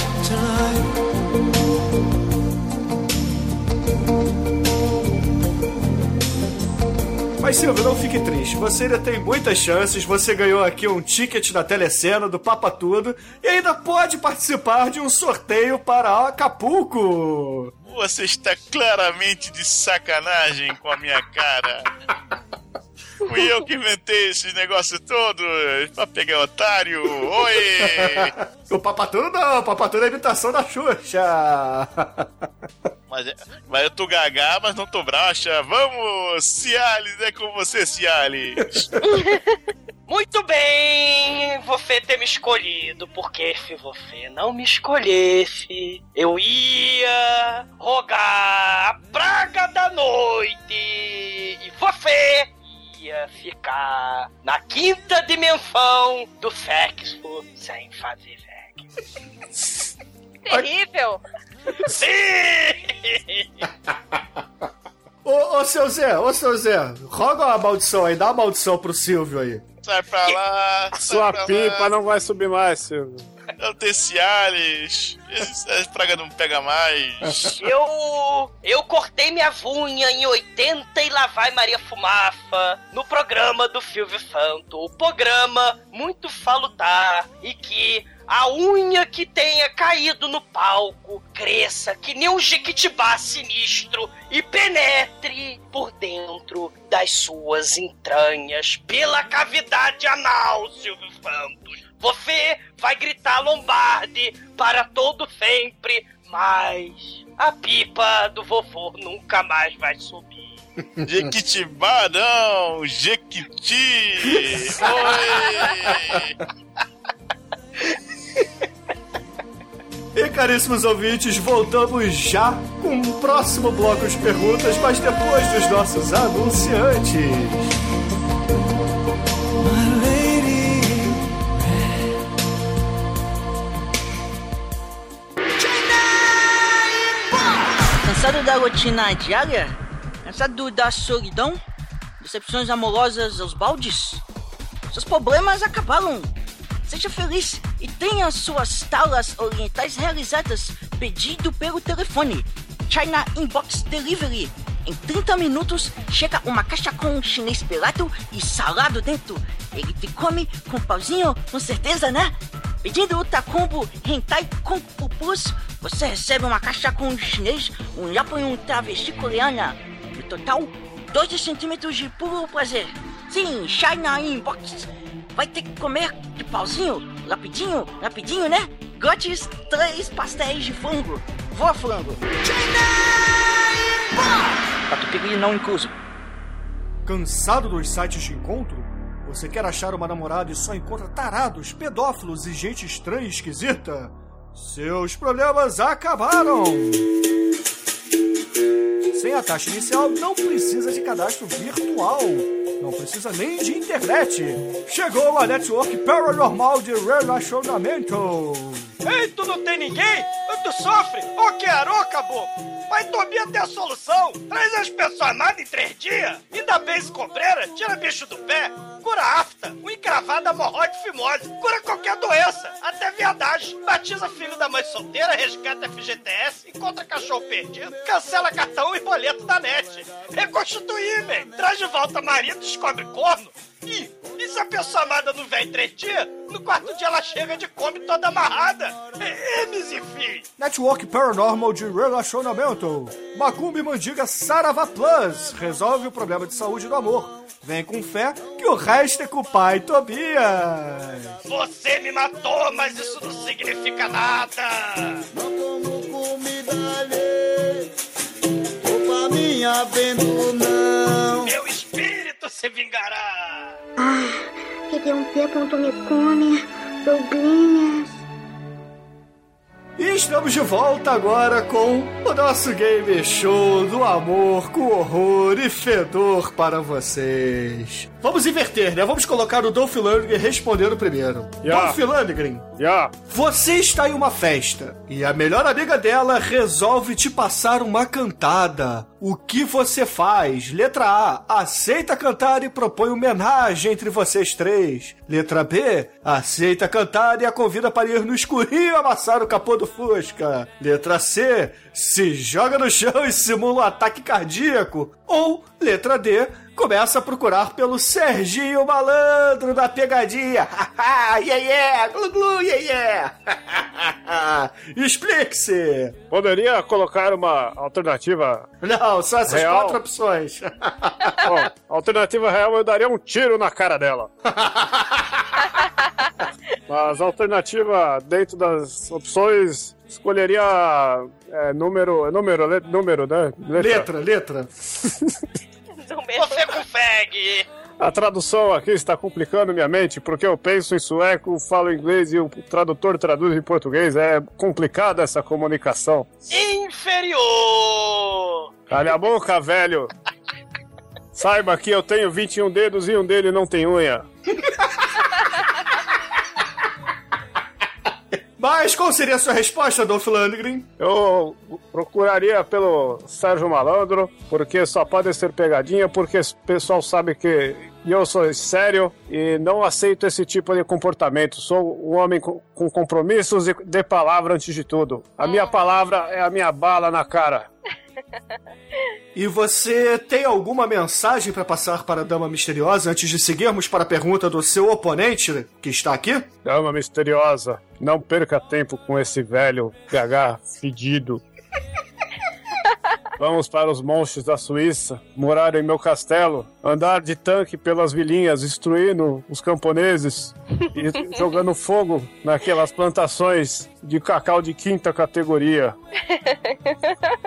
Mas Silvio, não fique triste. Você ainda tem muitas chances. Você ganhou aqui um ticket da Telecena, do Papa Tudo, e ainda pode participar de um sorteio para Acapulco. Você está claramente de sacanagem com a minha cara. Fui eu que inventei esse negócio todo pra pegar otário. Oi! O Papatudo não, o Papatudo é a imitação da Xuxa. Mas, é- mas eu tô gagá, mas não tô bracha. Vamos, Cialis, é com você, Cialis. Muito bem, você ter me escolhido, porque se você não me escolhesse, eu ia rogar a praga da noite e você ia ficar na quinta dimensão do sexo sem fazer sexo. Terrível! Sim! Ô, ô, seu Zé, ô, seu Zé, roga uma maldição aí, dá uma maldição pro Silvio aí. Sai pra lá, sai Sua pra pipa lá. não vai subir mais, Silvio. Eu tenho Cialis. Esse- Essa praga não pega mais. Eu eu cortei minha unha em 80 e lá vai Maria Fumaça no programa do Silvio Santo. O programa muito salutar e que a unha que tenha caído no palco cresça que nem um jequitibá sinistro e penetre por dentro das suas entranhas pela cavidade anal, Silvio Santos. Você vai gritar Lombardi para todo sempre, mas a pipa do vovô nunca mais vai subir. Jequitibá não, Jequiti. Oi. E caríssimos ouvintes, voltamos já com o próximo bloco de perguntas, mas depois dos nossos anunciantes. Cansado da rotina diária? Cansado da solidão? Decepções amorosas aos baldes? Seus problemas acabaram. Seja feliz e tenha suas talas orientais realizadas pedido pelo telefone. China Inbox Delivery. Em 30 minutos chega uma caixa com chinês pelado e salado dentro. Ele te come com pauzinho, com certeza, né? Pedindo o Tacombo Hentai Fu Plus, você recebe uma caixa com um chinês, um japo e um travesti coreana. No total, 12 centímetros de puro prazer. Sim, China Inbox. Vai ter que comer de pauzinho, rapidinho, rapidinho, né? Grátis, três pastéis de frango. Voa, frango. Catupiry não incluso. Cansado dos sites de encontro? Você quer achar uma namorada e só encontra tarados, pedófilos e gente estranha e esquisita? Seus problemas acabaram! Sem a taxa inicial, não precisa de cadastro virtual. Não precisa nem de internet. Chegou a Network Paranormal de Relacionamento. Ei, tu não tem ninguém? Tu sofre? Ô, quero, ô, caboclo! Vai dormir até a solução! Traz as amadas em três dias! Ainda bem se cobreira, tira bicho do pé, cura afta, um encravada, hemorroide, fimose, cura qualquer doença, até viadagem, batiza filho da mãe solteira, resgata FGTS, encontra cachorro perdido, cancela cartão e boleto da net. Reconstituir, man! Traz de volta marido, descobre corno. Ih, e se a pessoa amada não vem em três dias, no quarto dia ela chega de come toda amarrada. É, Emes e fim. Network Paranormal de Relacionamento. Macumbi Mandiga Sarava Plus. Resolve o problema de saúde do amor. Vem com fé que o resto é com o pai Tobias. Você me matou, mas isso não significa nada. Não como comida dale. Opa, minha vendo não. Meu espírito se vingará. Ah, que tem um come, Douglinhas. E estamos de volta agora com o nosso game show do amor com horror e fedor para vocês. Vamos inverter, né? Vamos colocar o Dolph Lundgren respondendo primeiro. Yeah. Dolph Lundgren, Já. você está em uma festa e a melhor amiga dela resolve te passar uma cantada. O que você faz? Letra A, aceita cantar e propõe homenagem entre vocês três. Letra B, aceita cantar e a convida para ir no escurinho amassar o capô do Fusca. Letra C, se joga no chão e simula um ataque cardíaco. Ou, letra D, começa a procurar pelo Serginho Malandro da pegadinha. Yeah, yeah, glu, glu, yeah, yeah. Explique-se. Poderia colocar uma alternativa. Não, só essas Real. quatro opções. Bom, alternativa real eu daria um tiro na cara dela. Mas alternativa dentro das opções escolheria é, número, número, le- número, né? Letra, letra. Você consegue. A tradução aqui está complicando minha mente, porque eu penso em sueco, falo inglês e o tradutor traduz em português. É complicada essa comunicação. Inferior. Calha a boca, velho. Saiba que eu tenho 21 dedos e um dele não tem unha. Mas qual seria a sua resposta, Dolph Lundgren? Eu procuraria pelo Sérgio Malandro, porque só pode ser pegadinha, porque o pessoal sabe que eu sou sério e não aceito esse tipo de comportamento. Sou um homem com, com compromissos e de palavra antes de tudo. A minha palavra é a minha bala na cara. E você tem alguma mensagem para passar para a Dama Misteriosa antes de seguirmos para a pergunta do seu oponente que está aqui? Dama misteriosa, não perca tempo com esse velho PH fedido. Vamos para os monstros da Suíça, morar em meu castelo, andar de tanque pelas vilinhas, destruindo os camponeses e jogando fogo naquelas plantações de cacau de quinta categoria.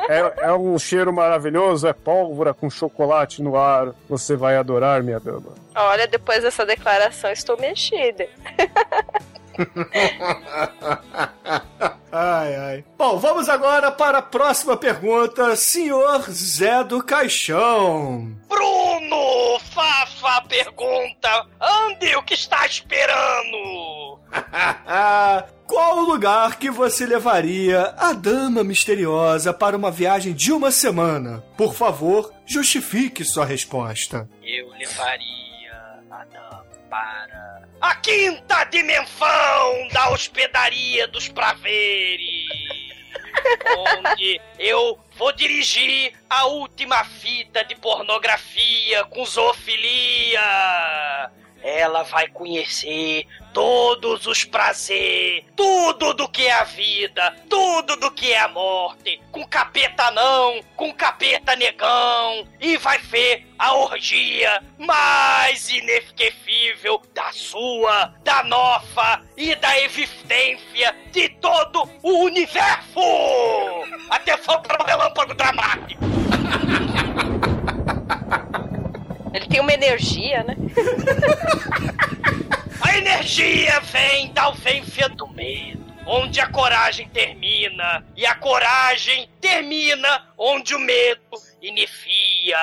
É, é um cheiro maravilhoso, é pólvora com chocolate no ar. Você vai adorar, minha dama. Olha, depois dessa declaração, estou mexida. Ai, ai. Bom, vamos agora para a próxima pergunta, senhor Zé do Caixão. Bruno, faça a pergunta. Ande, o que está esperando? Qual o lugar que você levaria a Dama Misteriosa para uma viagem de uma semana? Por favor, justifique sua resposta. Eu levaria a dama para a quinta dimensão da hospedaria dos praveres, onde eu vou dirigir a última fita de pornografia com zoofilia. Ela vai conhecer todos os prazeres, tudo do que é a vida, tudo do que é a morte, com capeta não, com capeta negão, e vai ver a orgia mais inesquecível da sua, da nossa e da existência de todo o universo! Atenção para o relâmpago dramático! Ele tem uma energia, né? A energia vem da ausência do medo, onde a coragem termina, e a coragem termina onde o medo inicia.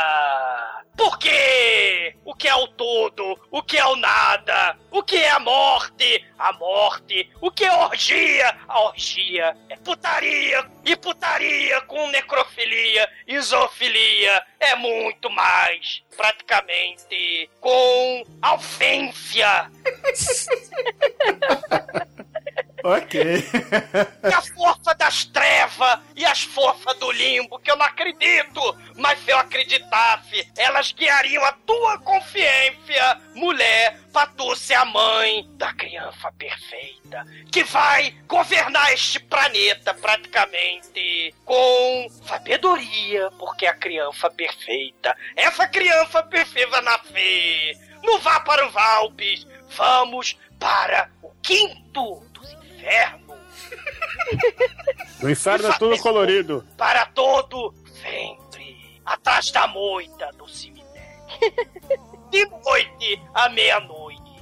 Porque o que é o todo, o que é o nada, o que é a morte, a morte, o que é orgia, a orgia é putaria, e putaria com necrofilia zoofilia é muito mais, praticamente, com ausência. Ok. E a força das trevas e as forças do limbo, que eu não acredito, mas se eu acreditasse, elas guiariam a tua consciência, mulher, pra tu ser a mãe da criança perfeita, que vai governar este planeta praticamente com sabedoria, porque a criança perfeita, essa criança perfeita nascer. Não vá para os Alpes, vamos para o quinto dos infernos. No inferno é tudo colorido. Para todo sempre, atrás da moita do cemitério. De noite à meia-noite.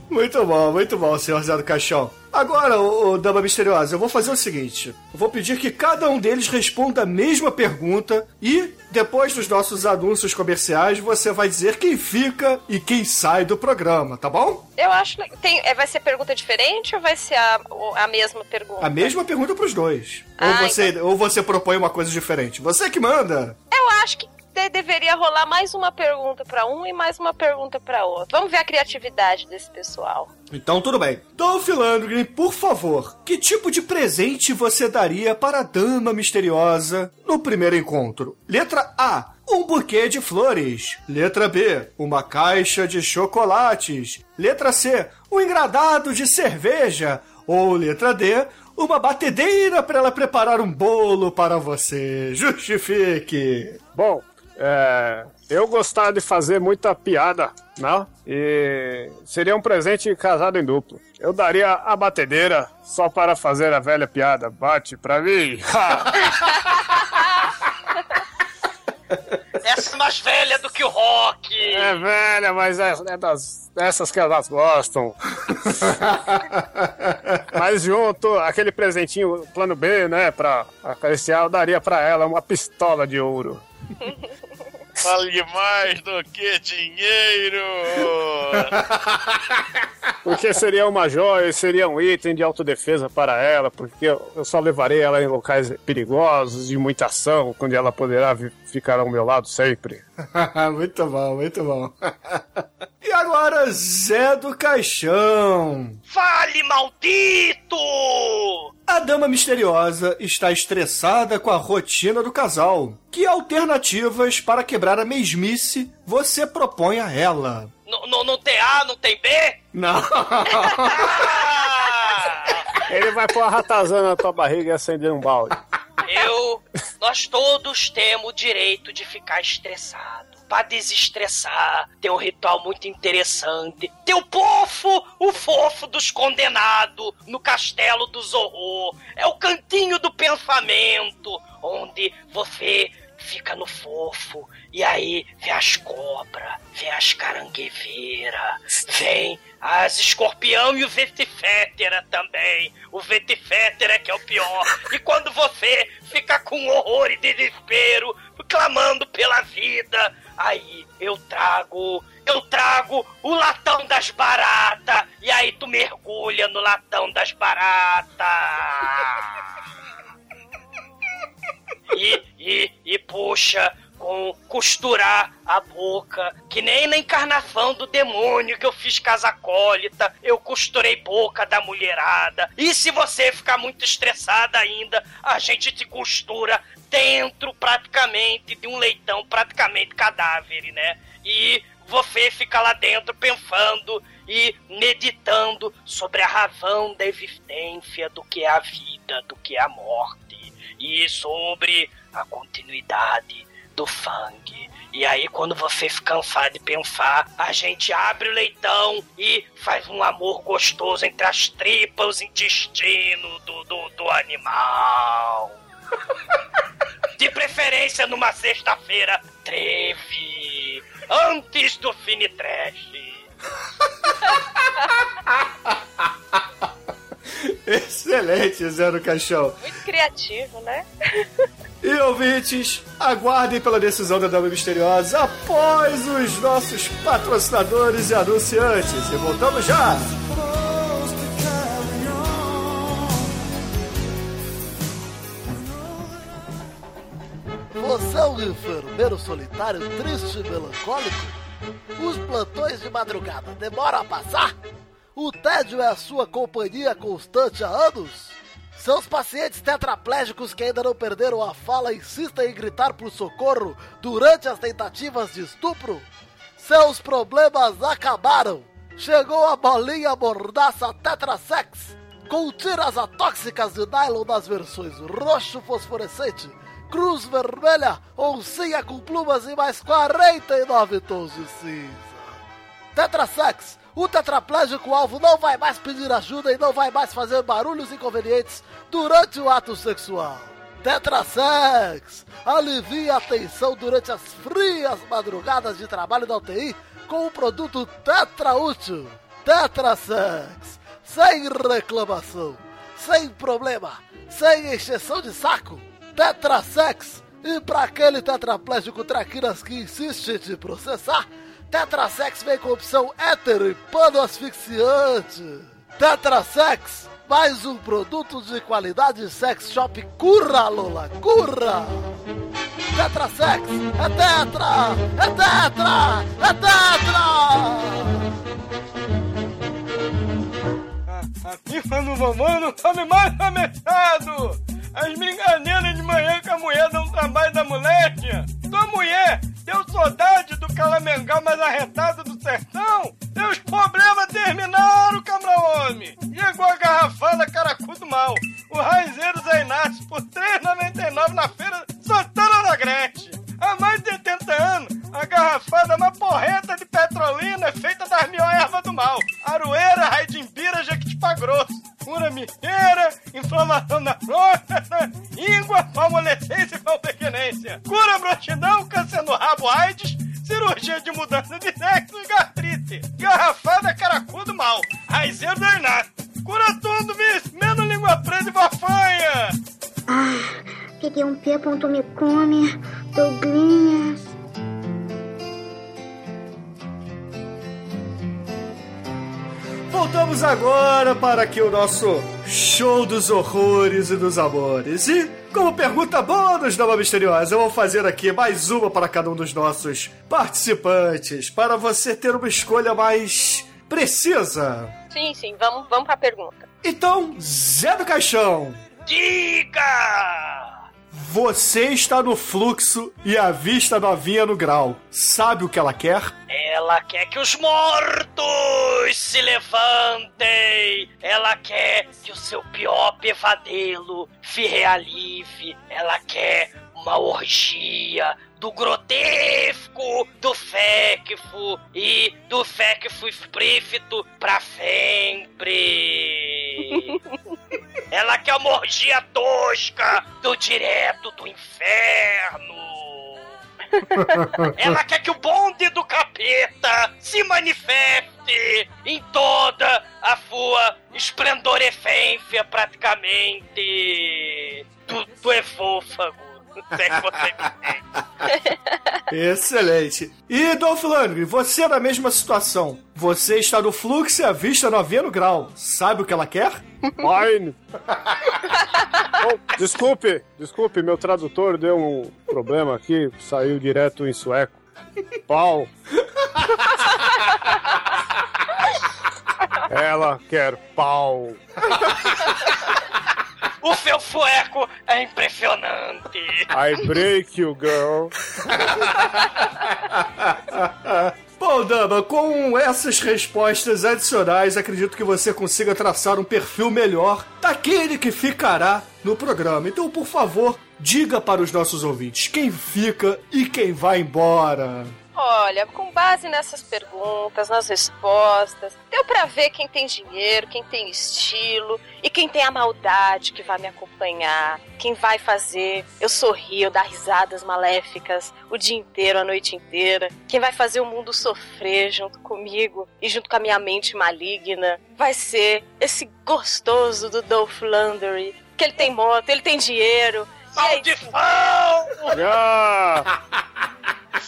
Muito bom, muito bom, senhor Zé do Caixão. Agora, ô, ô, Dama Misteriosa, eu vou fazer o seguinte: eu vou pedir que cada um deles responda a mesma pergunta e, depois dos nossos anúncios comerciais, você vai dizer quem fica e quem sai do programa, tá bom? Eu acho que tem, é, vai ser pergunta diferente ou vai ser a, o- a mesma pergunta? A mesma pergunta pros dois. Ou, Ah, você, ou você propõe uma coisa diferente. Você que manda. Eu acho que de- deveria rolar mais uma pergunta pra um e mais uma pergunta pra outro. Vamos ver a criatividade desse pessoal. Então, tudo bem. Dolph Lundgren, por favor, que tipo de presente você daria para a Dama Misteriosa no primeiro encontro? Letra A. Um buquê de flores. Letra B. Uma caixa de chocolates. Letra C. Um engradado de cerveja. Ou letra D. Uma batedeira para ela preparar um bolo para você. Justifique. Bom, é, eu gostava de fazer muita piada, né? E seria um presente casado em duplo. Eu daria a batedeira só para fazer a velha piada. Bate pra mim. Essa é mais velha do que o rock. É velha, mas é, é das, dessas que elas gostam. mas junto, aquele presentinho, plano B, né, pra acariciar, eu daria pra ela uma pistola de ouro. Vale mais do que dinheiro! Porque seria uma joia, seria um item de autodefesa para ela, porque eu só levarei ela em locais perigosos, de muita ação, onde ela poderá ficar ao meu lado sempre. muito bom, muito bom. e agora, Zé do Caixão. Fale, maldito! A dama misteriosa está estressada com a rotina do casal. Que alternativas para quebrar a mesmice você propõe a ela? Não, não, não tem A, não tem B? Não. Ele vai pôr a ratazana na tua barriga e acender um balde. Eu. Nós todos temos o direito de ficar estressado. Pra desestressar, tem um ritual muito interessante. Tem o pofo, o fofo dos condenados no castelo do Zorro. É o cantinho do pensamento, onde você fica no fofo. E aí vem as cobras, vem as carangueveiras, vem as escorpião e o vetifétera também. O vetifétera que é o pior. E quando você fica com horror e desespero, clamando pela vida, aí eu trago, eu trago o latão das baratas. E aí tu mergulha no latão das baratas. E, e, e puxa com costurar a boca, que nem na encarnação do demônio que eu fiz casacólita, eu costurei boca da mulherada. E se você ficar muito estressada ainda, a gente te costura dentro praticamente de um leitão, praticamente cadáver, né? E você fica lá dentro pensando e meditando sobre a razão da existência do que é a vida, do que é a morte e sobre a continuidade do sangue. E aí, quando você fica cansado de pensar, a gente abre o leitão e faz um amor gostoso entre as tripas, os intestinos do, do, do animal. De preferência numa sexta-feira, treve, antes do fine Excelente, Zé do Caixão. Muito criativo, né? E ouvintes, aguardem pela decisão da Dama Misteriosa após os nossos patrocinadores e anunciantes. E voltamos já! Você é um enfermeiro solitário, triste e melancólico? Os plantões de madrugada demoram a passar? O tédio é a sua companhia constante há anos? Seus pacientes tetraplégicos que ainda não perderam a fala insistem em gritar por socorro durante as tentativas de estupro? Seus problemas acabaram! Chegou a bolinha mordaça Tetrasex! Com tiras atóxicas de nylon nas versões roxo fosforescente, cruz vermelha, oncinha com plumas e mais 49 tons de cinza. Tetrasex, o tetraplégico alvo não vai mais pedir ajuda e não vai mais fazer barulhos inconvenientes durante o ato sexual. Tetrasex alivia a tensão durante as frias madrugadas de trabalho da UTI com o produto Tetra Útil. Tetrasex, sem reclamação, sem problema, sem encheção de saco. Tetrasex, e para aquele tetraplégico traquinas que insiste em processar, Tetrasex vem com opção hétero e pano asfixiante. Tetrasex, mais um produto de qualidade sex shop curra, Lola, curra! Tetrasex, é tetra, é tetra, é tetra! A pifa do mamãe não come mais amechado! As brincadeiras de manhã com a mulher dão trabalho da moleque! Tua mulher deu saudade do calamengão mais arretado do sertão? Teus problemas terminaram, cabra-homem! Chegou a garrafada caracudo mal! O raizeiro Zé Inácio por R$ 3,99 na feira Santana da Gretchen! Há mais de 80 anos, a garrafada mais porreta de petrolina é feita das melhores ervas do mal. Aroeira, raidimbira, jequitipá grosso. Cura mineira, inflamação na próstata, íngua, palmolescência e palpequenência. Cura broxidão, câncer no rabo, AIDS, cirurgia de mudança de sexo e gastrite. Garrafada caracudo mal. Raizeiro do Inácio. Cura tudo, bicho, menos língua presa e bafanha. Ah, peguei um P. Me come, Douglinhas. Voltamos agora para aqui o nosso show dos horrores e dos amores. E, como pergunta bônus da Uma Misteriosa, eu vou fazer aqui mais uma para cada um dos nossos participantes, para você ter uma escolha mais precisa. Sim, sim, vamos, vamos pra pergunta. Então, Zé do Caixão, Diga! Você está no fluxo e a vista novinha no grau. Sabe o que ela quer? Ela quer que os mortos se levantem. Ela quer que o seu pior pesadelo se realize. Ela quer uma orgia do grotesco, do féquifo e do féquifo explícito pra sempre. Ela quer uma orgia tosca do direto do inferno. Ela quer que o bonde do capeta se manifeste em toda a sua esplendorefência, praticamente, do, do esôfago. É você. Excelente. E, Dolph Lundgren, você na mesma situação. Você está no fluxo e a vista no grau. Sabe o que ela quer? Mine. Oh, desculpe, desculpe, meu tradutor deu um problema aqui, saiu direto em sueco. Pau. Ela quer pau. O seu sueco é impressionante. I break you, girl. Bom, Dama, com essas respostas adicionais, acredito que você consiga traçar um perfil melhor daquele que ficará no programa. Então, por favor, diga para os nossos ouvintes quem fica e quem vai embora. Olha, com base nessas perguntas, nas respostas, deu pra ver quem tem dinheiro, quem tem estilo e quem tem a maldade que vai me acompanhar, quem vai fazer eu sorrir, eu dar risadas maléficas o dia inteiro, a noite inteira, quem vai fazer o mundo sofrer junto comigo e junto com a minha mente maligna, vai ser esse gostoso do Dolph Lundgren, que ele tem moto, ele tem dinheiro. Maldição! Já.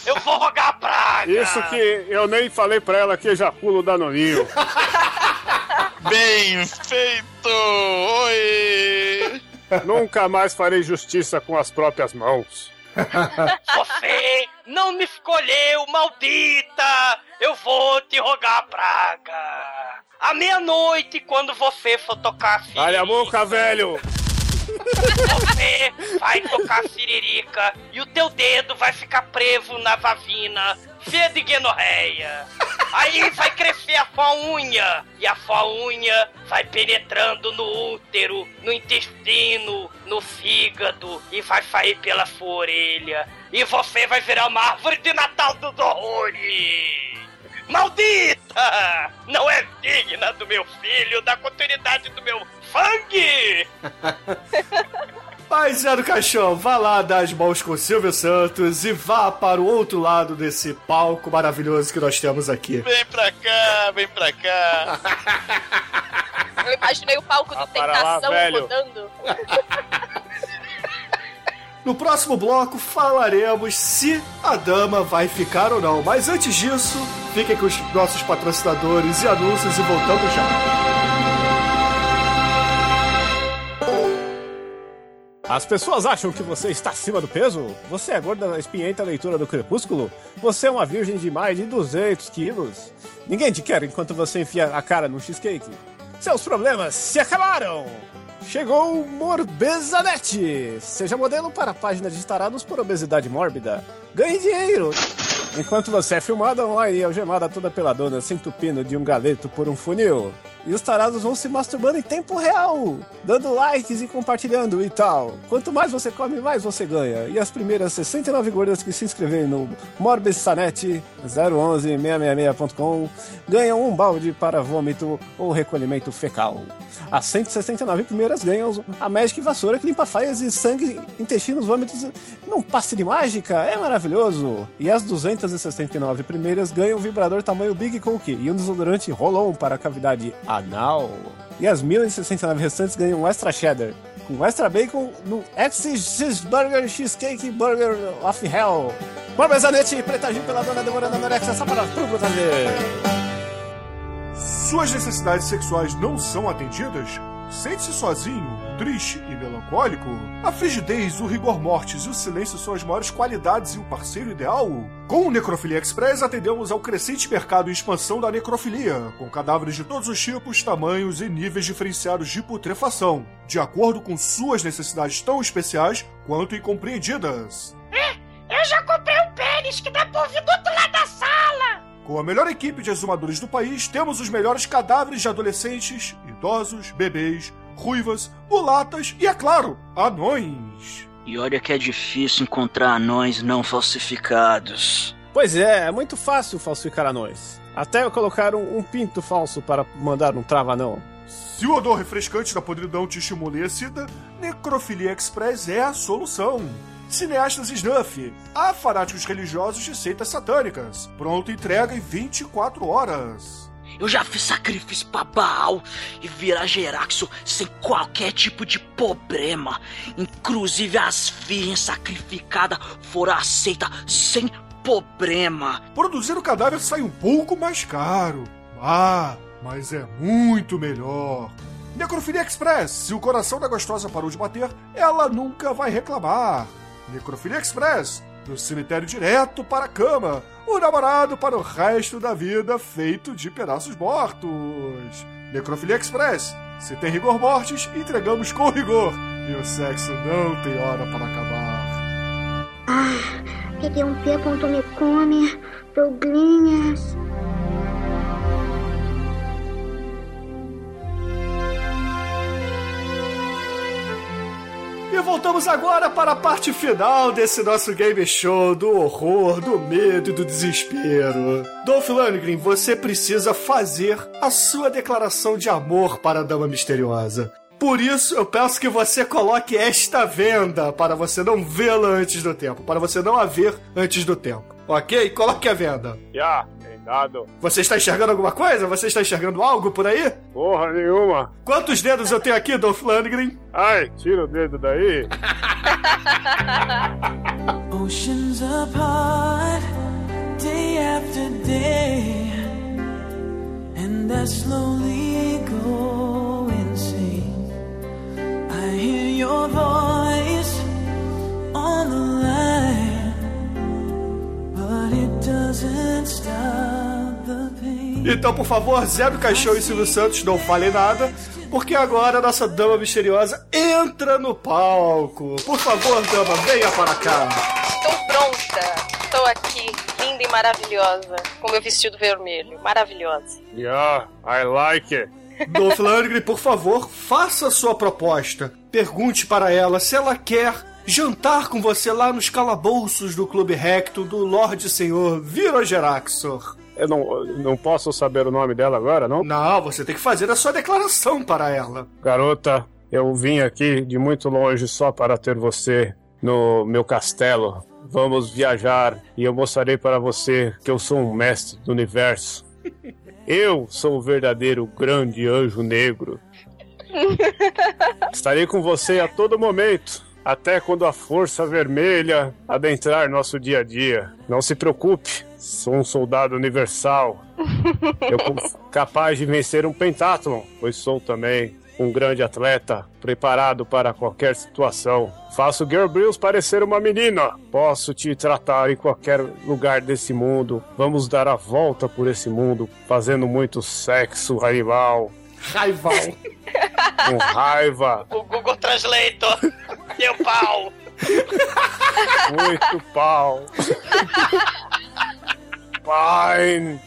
Eu vou rogar praga! Isso que eu nem falei pra ela que ejaculo danoninho. Bem feito! Oi! Nunca mais farei justiça com as próprias mãos. Você não me escolheu, maldita! Eu vou te rogar praga! À meia-noite, quando você for tocar a Olha a boca, velho! Você vai tocar siririca e o teu dedo vai ficar preso na vagina, cheia de guenorreia. Aí vai crescer a sua unha e a sua unha vai penetrando no útero, no intestino, no fígado e vai sair pela sua orelha. E você vai virar uma árvore de Natal dos horrores. Maldita! Não é digna do meu filho, da continuidade do meu Fang! Mas, Zé do Caixão, vá lá dar as mãos com o Silvio Santos e vá para o outro lado desse palco maravilhoso que nós temos aqui. Vem pra cá, vem pra cá. Eu imaginei o palco do lá, Tentação velho. rodando. No próximo bloco falaremos se a dama vai ficar ou não. Mas antes disso, fiquem com os nossos patrocinadores e anúncios e voltamos já. As pessoas acham que você está acima do peso? Você é gorda na espinhenta leitura do crepúsculo? Você é uma virgem de mais de 200 quilos? Ninguém te quer enquanto você enfia a cara num cheesecake. Seus problemas se acabaram! Chegou o Morbezanet! Seja modelo para a página de tarados por obesidade mórbida. Ganhe dinheiro! Enquanto você é filmada online e algemada toda pela dona se entupindo de um galeto por um funil. E os tarados vão se masturbando em tempo real, dando likes e compartilhando e tal. Quanto mais você come, mais você ganha. E as primeiras 69 gordas que se inscreverem no Morbesanet 011-666.com ganham um balde para vômito ou recolhimento fecal. As 169 primeiras ganham a Magic Vassoura que limpa faias e sangue, intestinos, vômitos num passe de mágica. É maravilhoso! E as 269 primeiras ganham um vibrador tamanho Big Cook e um desodorante Rolon para a cavidade anal. E as 1069 restantes ganham um extra cheddar com extra bacon no X-Cheeseburger Cheesecake Burger of Hell. Morbezanet, Preta Gil pela dona demorando anorexia, só para pro brutadeiro. Suas necessidades sexuais não são atendidas? Sente-se sozinho, triste e melancólico? A frigidez, o rigor mortis e o silêncio são as maiores qualidades e o parceiro ideal? Com o Necrofilia Express atendemos ao crescente mercado em expansão da necrofilia, com cadáveres de todos os tipos, tamanhos e níveis diferenciados de putrefação, de acordo com suas necessidades tão especiais quanto incompreendidas. Eu já comprei um pênis que dá pra ouvir do outro lado da sala! Com a melhor equipe de exumadores do país, temos os melhores cadáveres de adolescentes, idosos, bebês, ruivas, mulatas e, é claro, anões. E olha que é difícil encontrar anões não falsificados. Pois é, é muito fácil falsificar anões. Até eu colocar um, um pinto falso para mandar um trava-não. Se o odor refrescante da podridão te estimula e excita, Necrofilia Express é a solução. Cineastas Snuff, a fanáticos religiosos de seitas satânicas. Pronta entrega em 24 horas. Eu já fiz sacrifício pra Baal e virar Geraxo sem qualquer tipo de problema. Inclusive as virgens sacrificadas foram aceitas sem problema. Produzir o cadáver sai um pouco mais caro. Ah, mas é muito melhor. Necrofilia Express, se o coração da gostosa parou de bater, ela nunca vai reclamar. Necrofilia Express, do cemitério direto para a cama. O namorado para o resto da vida feito de pedaços mortos. Necrofilia Express, se tem rigor mortis, entregamos com rigor. E o sexo não tem hora para acabar. Ah, peguei um P ponto me come, Douglinhas. Voltamos agora para a parte final desse nosso game show do horror, do medo e do desespero. Dolph Lundgren, você precisa fazer a sua declaração de amor para a Dama Misteriosa. Por isso, eu peço que você coloque esta venda para você não vê-la antes do tempo, para você não a ver antes do tempo. Ok? Coloque a venda. Tem dado. Você está enxergando alguma coisa? Você está enxergando algo por aí? Porra nenhuma. Quantos dedos eu tenho aqui, Dolph Lundgren? Ai, tira o dedo daí. Oceans apart, day after day, and I slowly go insane. I hear your voice on the line, Então, por favor, Zé do Caixão e Silvio Santos, não falem nada, porque agora a nossa dama misteriosa entra no palco. Por favor, dama, venha para cá. Estou pronta. Estou aqui, linda e maravilhosa, com meu vestido vermelho. Maravilhosa. Yeah, I like it. Dolph Lundgren, por favor, faça a sua proposta. Pergunte para ela se ela quer jantar com você lá nos calabouços do Clube Recto do Lorde Senhor Virogeraxor. Eu não, não posso saber o nome dela agora, não? Não, você tem que fazer a sua declaração para ela. Garota, eu vim aqui de muito longe só para ter você no meu castelo. Vamos viajar e eu mostrarei para você que eu sou um mestre do universo. Eu sou o verdadeiro grande anjo negro. Estarei com você a todo momento, até quando a força vermelha adentrar nosso dia a dia. Não se preocupe, sou um soldado universal. Eu sou capaz de vencer um pentátlon, pois sou também um grande atleta, preparado para qualquer situação. Faço Girl Brills parecer uma menina. Posso te tratar em qualquer lugar desse mundo. Vamos dar a volta por esse mundo, fazendo muito sexo animal. Raival. Com raiva. O Google Translator. Meu pau. Muito pau. Fine.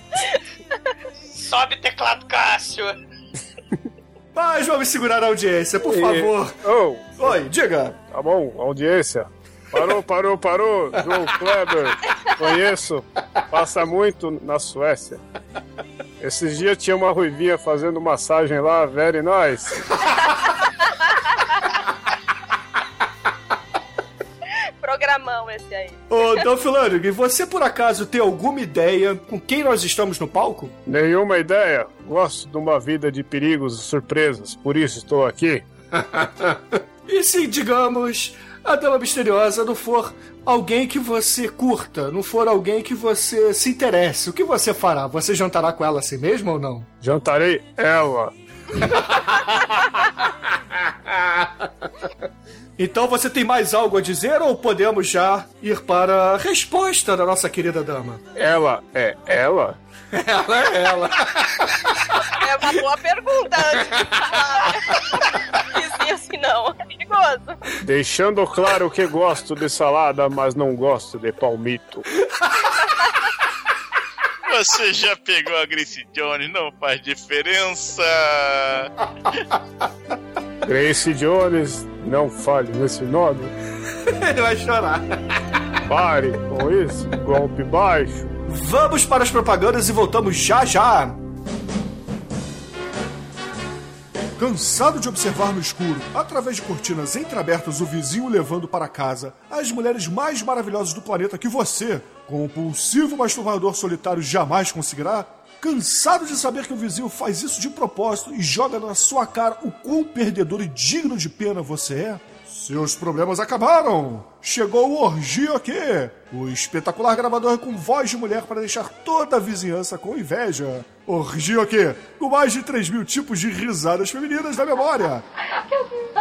Sobe teclado Cássio. Mas vamos segurar a audiência, por favor. Oh, Oi, diga. Tá bom, audiência. Parou, parou, parou. João Kleber, conheço. Passa muito na Suécia. Esses dias tinha uma ruivinha fazendo massagem lá, very nice. Programão esse aí. Ô, Don Flanery, você por acaso tem alguma ideia com quem nós estamos no palco? Nenhuma ideia. Gosto de uma vida de perigos e surpresas, por isso estou aqui. E se, digamos, a dama misteriosa não for alguém que você curta, não for alguém que você se interesse, o que você fará? Você jantará com ela assim mesmo ou não? Jantarei ela. Então você tem mais algo a dizer ou podemos já ir para a resposta da nossa querida dama? Ela é ela? Ela é ela. É uma boa pergunta antes de falar. Dizer assim não, é perigoso. Deixando claro que gosto de salada, mas não gosto de palmito. Você já pegou a Grace Jones, não faz diferença. Grace Jones, não fale nesse nome. Ele vai chorar. Pare com isso, golpe baixo. Vamos para as propagandas e voltamos já já. Cansado de observar no escuro, através de cortinas entreabertas, o vizinho levando para casa as mulheres mais maravilhosas do planeta que você, compulsivo masturbador solitário, jamais conseguirá? Cansado de saber que o vizinho faz isso de propósito e joga na sua cara o quão perdedor e digno de pena você é? Seus problemas acabaram! Chegou o Orgia aqui! O espetacular gravador com voz de mulher para deixar toda a vizinhança com inveja. Orgia aqui, com mais de 3 mil tipos de risadas femininas na memória.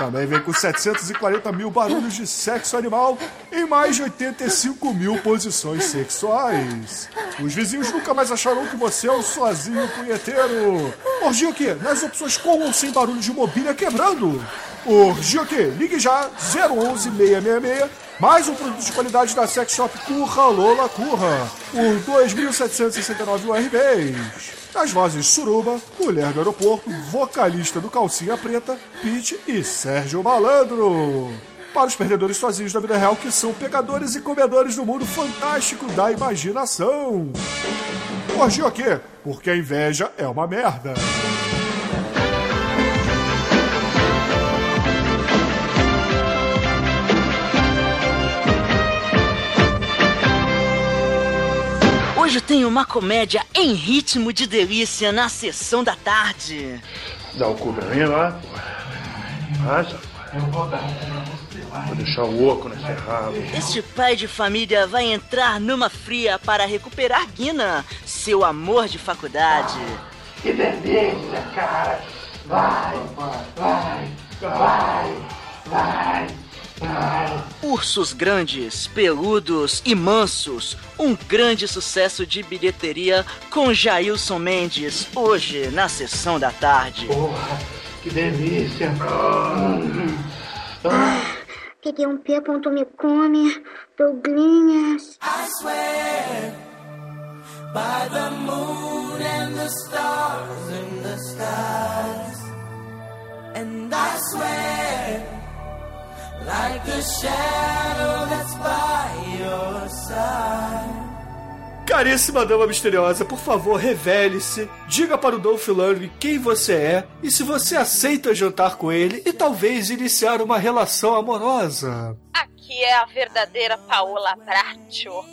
Também vem com 740 mil barulhos de sexo animal em mais de 85 mil posições sexuais. Os vizinhos nunca mais acharão que você é um sozinho punheteiro. Orgia aqui, nas opções com ou sem barulho de mobília quebrando. Orgia aqui, ligue já 011 666 mais um produto de qualidade da Sex Shop Curra Lola Curra por 2.769 URBs. As vozes Suruba, Mulher do Aeroporto, vocalista do Calcinha Preta, Pete e Sérgio Malandro. Para os perdedores sozinhos da vida real que são pegadores e comedores do mundo fantástico da imaginação. Orgia o quê? Porque a inveja é uma merda. Hoje tem uma comédia em ritmo de delícia na sessão da tarde. Dá o cu pra mim lá. Racha. Eu vou dar. Vou deixar o oco nesse rabo. Este pai de família vai entrar numa fria para recuperar Guina, seu amor de faculdade. Que delícia, cara! Vai, vai, vai, vai, vai. Ursos grandes, peludos e mansos. Um grande sucesso de bilheteria com Jailson Mendes, hoje na sessão da tarde. Porra, que delícia! Peguei um pé, ponto me come, Douglinhas. I swear by the moon and the stars in the skies. And I swear Caríssima dama misteriosa, por favor, revele-se, diga para o Dolph Lundgren quem você é e se você aceita jantar com ele e talvez iniciar uma relação amorosa. Aqui é a verdadeira Paola Bracho.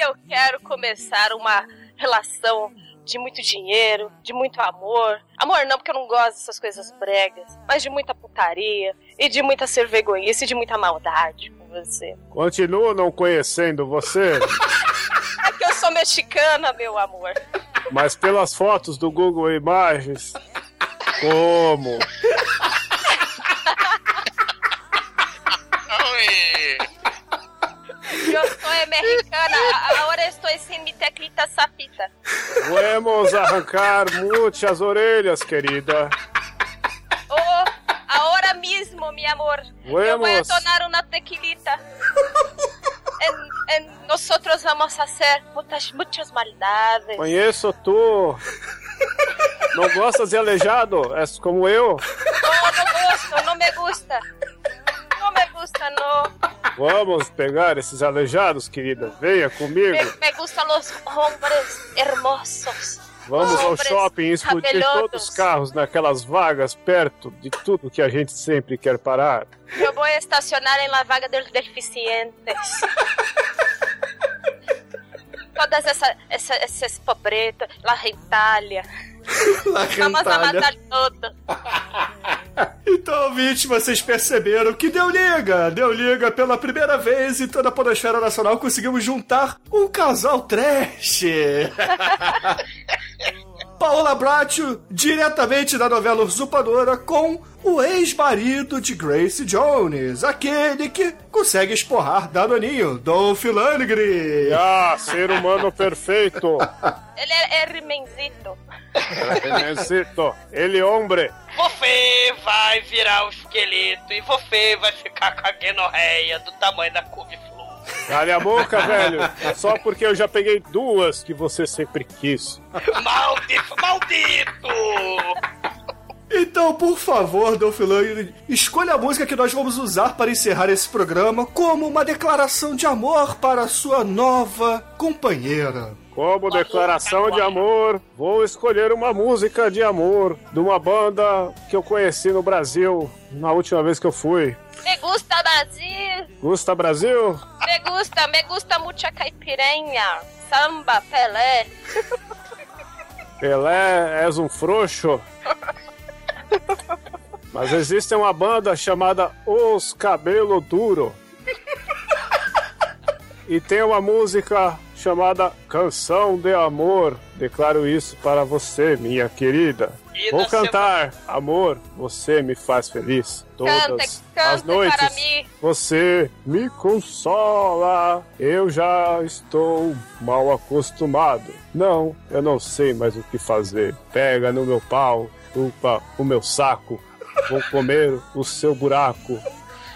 Eu quero começar uma relação de muito dinheiro, de muito amor. Amor não, porque eu não gosto dessas coisas bregas, mas de muita putaria e de muita servergonhice e de muita maldade com você. Continuo não conhecendo você, É que eu sou mexicana, meu amor. mas pelas fotos do Google Imagens, como? Eu sou mexicana, agora estou sem mi teclita sapita. Vamos arrancar muitas orelhas, querida. Oh, ahora mismo, mi amor. Yo voy a Vamos. tonar una tequilita. En, en nosotros vamos a hacer muchas, muchas maldades. Conheço tu. Não gostas de aleijado? És como eu? No, no gusto, no me gusta. Gusta, no. Vamos pegar esses aleijados, querida. Venha comigo. Me, me gustan los hombres hermosos. Vamos ao shopping e explodir cabeludos. todos os carros naquelas vagas perto de tudo que a gente sempre quer parar. Eu vou estacionar em la vaga dos deficientes. Todas essa, essa, esses pobretos, la gentalha. La. Então, ouvintes, vocês perceberam que deu liga, deu liga pela primeira vez em toda a Podosfera Nacional. Conseguimos juntar um casal trash. Paola Bracho, diretamente da novela Usurpadora, com o ex-marido de Grace Jones, aquele que consegue esporrar Danoninho, Dolph Lundgren. Ah, ser humano perfeito. Ele é, é rimenzito. Necesito. Ele hombre. Você vai virar o esqueleto e você vai ficar com a guenorreia do tamanho da couve-flor. Cale a boca, velho. É só porque eu já peguei duas que você sempre quis. Maldito, maldito! Então, por favor, Dolph Lundgren, escolha a música que nós vamos usar para encerrar esse programa como uma declaração de amor para a sua nova companheira. Como declaração de amor, vou escolher uma música de amor de uma banda que eu conheci no Brasil na última vez que eu fui. Me gusta Brasil. Gusta Brasil? Me gusta, me gusta mucha caipirenha. Samba, Pelé. Pelé, és um frouxo. Mas existe uma banda chamada Os Cabelo Duro. E tem uma música chamada Canção de Amor. Declaro isso para você, minha querida. E Vou cantar, amor, você me faz feliz. Todas Cante, as cante noites. para mim. Você me consola. Eu já estou mal acostumado. Não, eu não sei mais o que fazer. Pega no meu pau, chupa o meu saco. Vou comer o seu buraco.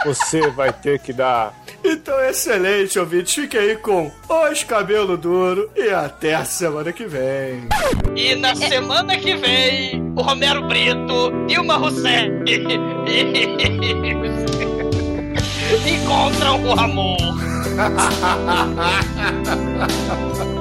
Você vai ter que dar. Então, excelente, ouvinte. Fique aí com Os Cabelo Duro e até a semana que vem. E na semana que vem, o Romero Brito, Dilma Rousseff encontram o amor. Amor,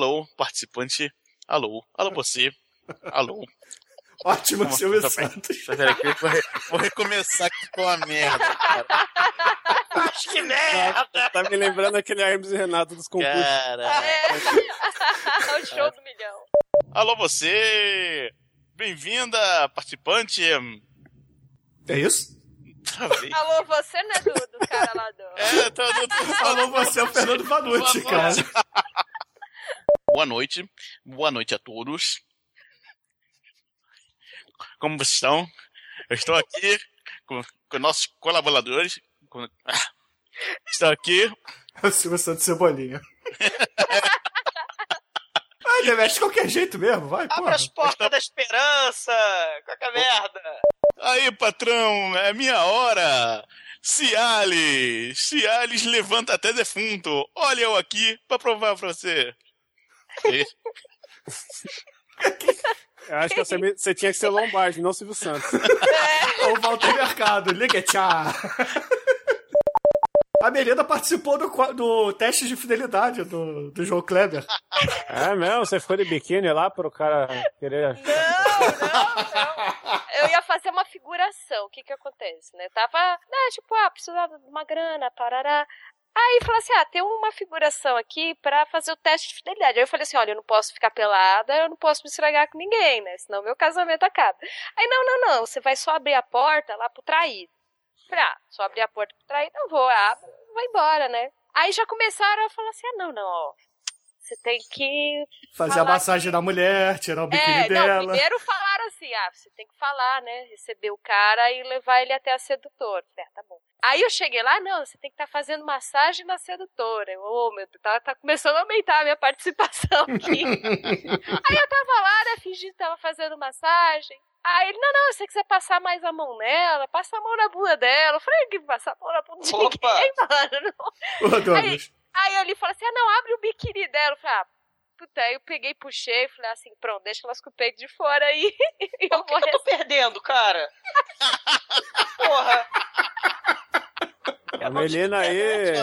Alô, participante. Alô. Alô, você. Alô. Ótimo, Como- Silvio Tá, Santos. Tá, vou, re- vou recomeçar aqui com a merda, cara. Mas que merda! Tá me lembrando aquele Hermes e Renato dos concursos. Cara. o show do milhão. Alô, você. Bem-vinda, participante. É isso? Alô, você não é do, do cara lá do. É, tô, tô, tô... Alô, você é o Fernando Vanucci, cara. Boa noite. Boa noite a todos. Como vocês estão? Eu estou aqui com, com nossos colaboradores. com- ah, estou aqui. O Silvio Santos Cebolinha. Ai, Demetrio, de qualquer jeito mesmo, vai, Abre porra. as portas da esperança! Qualquer merda! Aí, patrão, é minha hora. Cialis, Cialis levanta até defunto. Olha eu aqui pra provar pra você. Eu acho que você, você tinha que ser Lombardi, não Silvio Santos. Ou Walter Mercado, liga tchau. A Melinda participou do, do teste de fidelidade do, do João Kleber. É mesmo? Você foi de biquíni lá pro cara querer. Eu ia fazer uma figuração. O que que acontece, né? Tava, né, tipo, ah, precisava de uma grana, parará. Aí falou assim: ah, tem uma figuração aqui pra fazer o teste de fidelidade. Aí eu falei assim: olha, eu não posso ficar pelada, eu não posso me estragar com ninguém, né? Senão meu casamento acaba. Aí, não, não, não, você vai só abrir a porta lá pro traído. Ah, só abrir a porta pro traído, eu vou, abro, vai embora, né? Aí já começaram a falar assim: ah, não, não, ó. Você tem que. Fazer a massagem da mulher, tirar o biquíni é, dela. não, primeiro falaram assim, ah, você tem que falar, né, receber o cara e levar ele até a sedutora. Ah, tá bom. Aí eu cheguei lá, não, você tem que estar fazendo massagem na sedutora. Eu, Ô, meu Deus, tá, tá começando a aumentar a minha participação aqui. Aí eu tava lá, né, fingindo que tava fazendo massagem. Aí ele, não, não, se você quiser passar mais a mão nela, passa a mão na bunda dela. Eu falei, que passar a mão na bunda de Opa! ninguém, mano. Ô, Douglas. Aí ele falou assim: ah, não, abre o biquíni dela. Eu falei, ah, puta, aí eu peguei, puxei, falei assim, pronto, deixa elas com o peito de fora aí. E eu vou Eu tô perdendo, cara! Porra! A Melina aí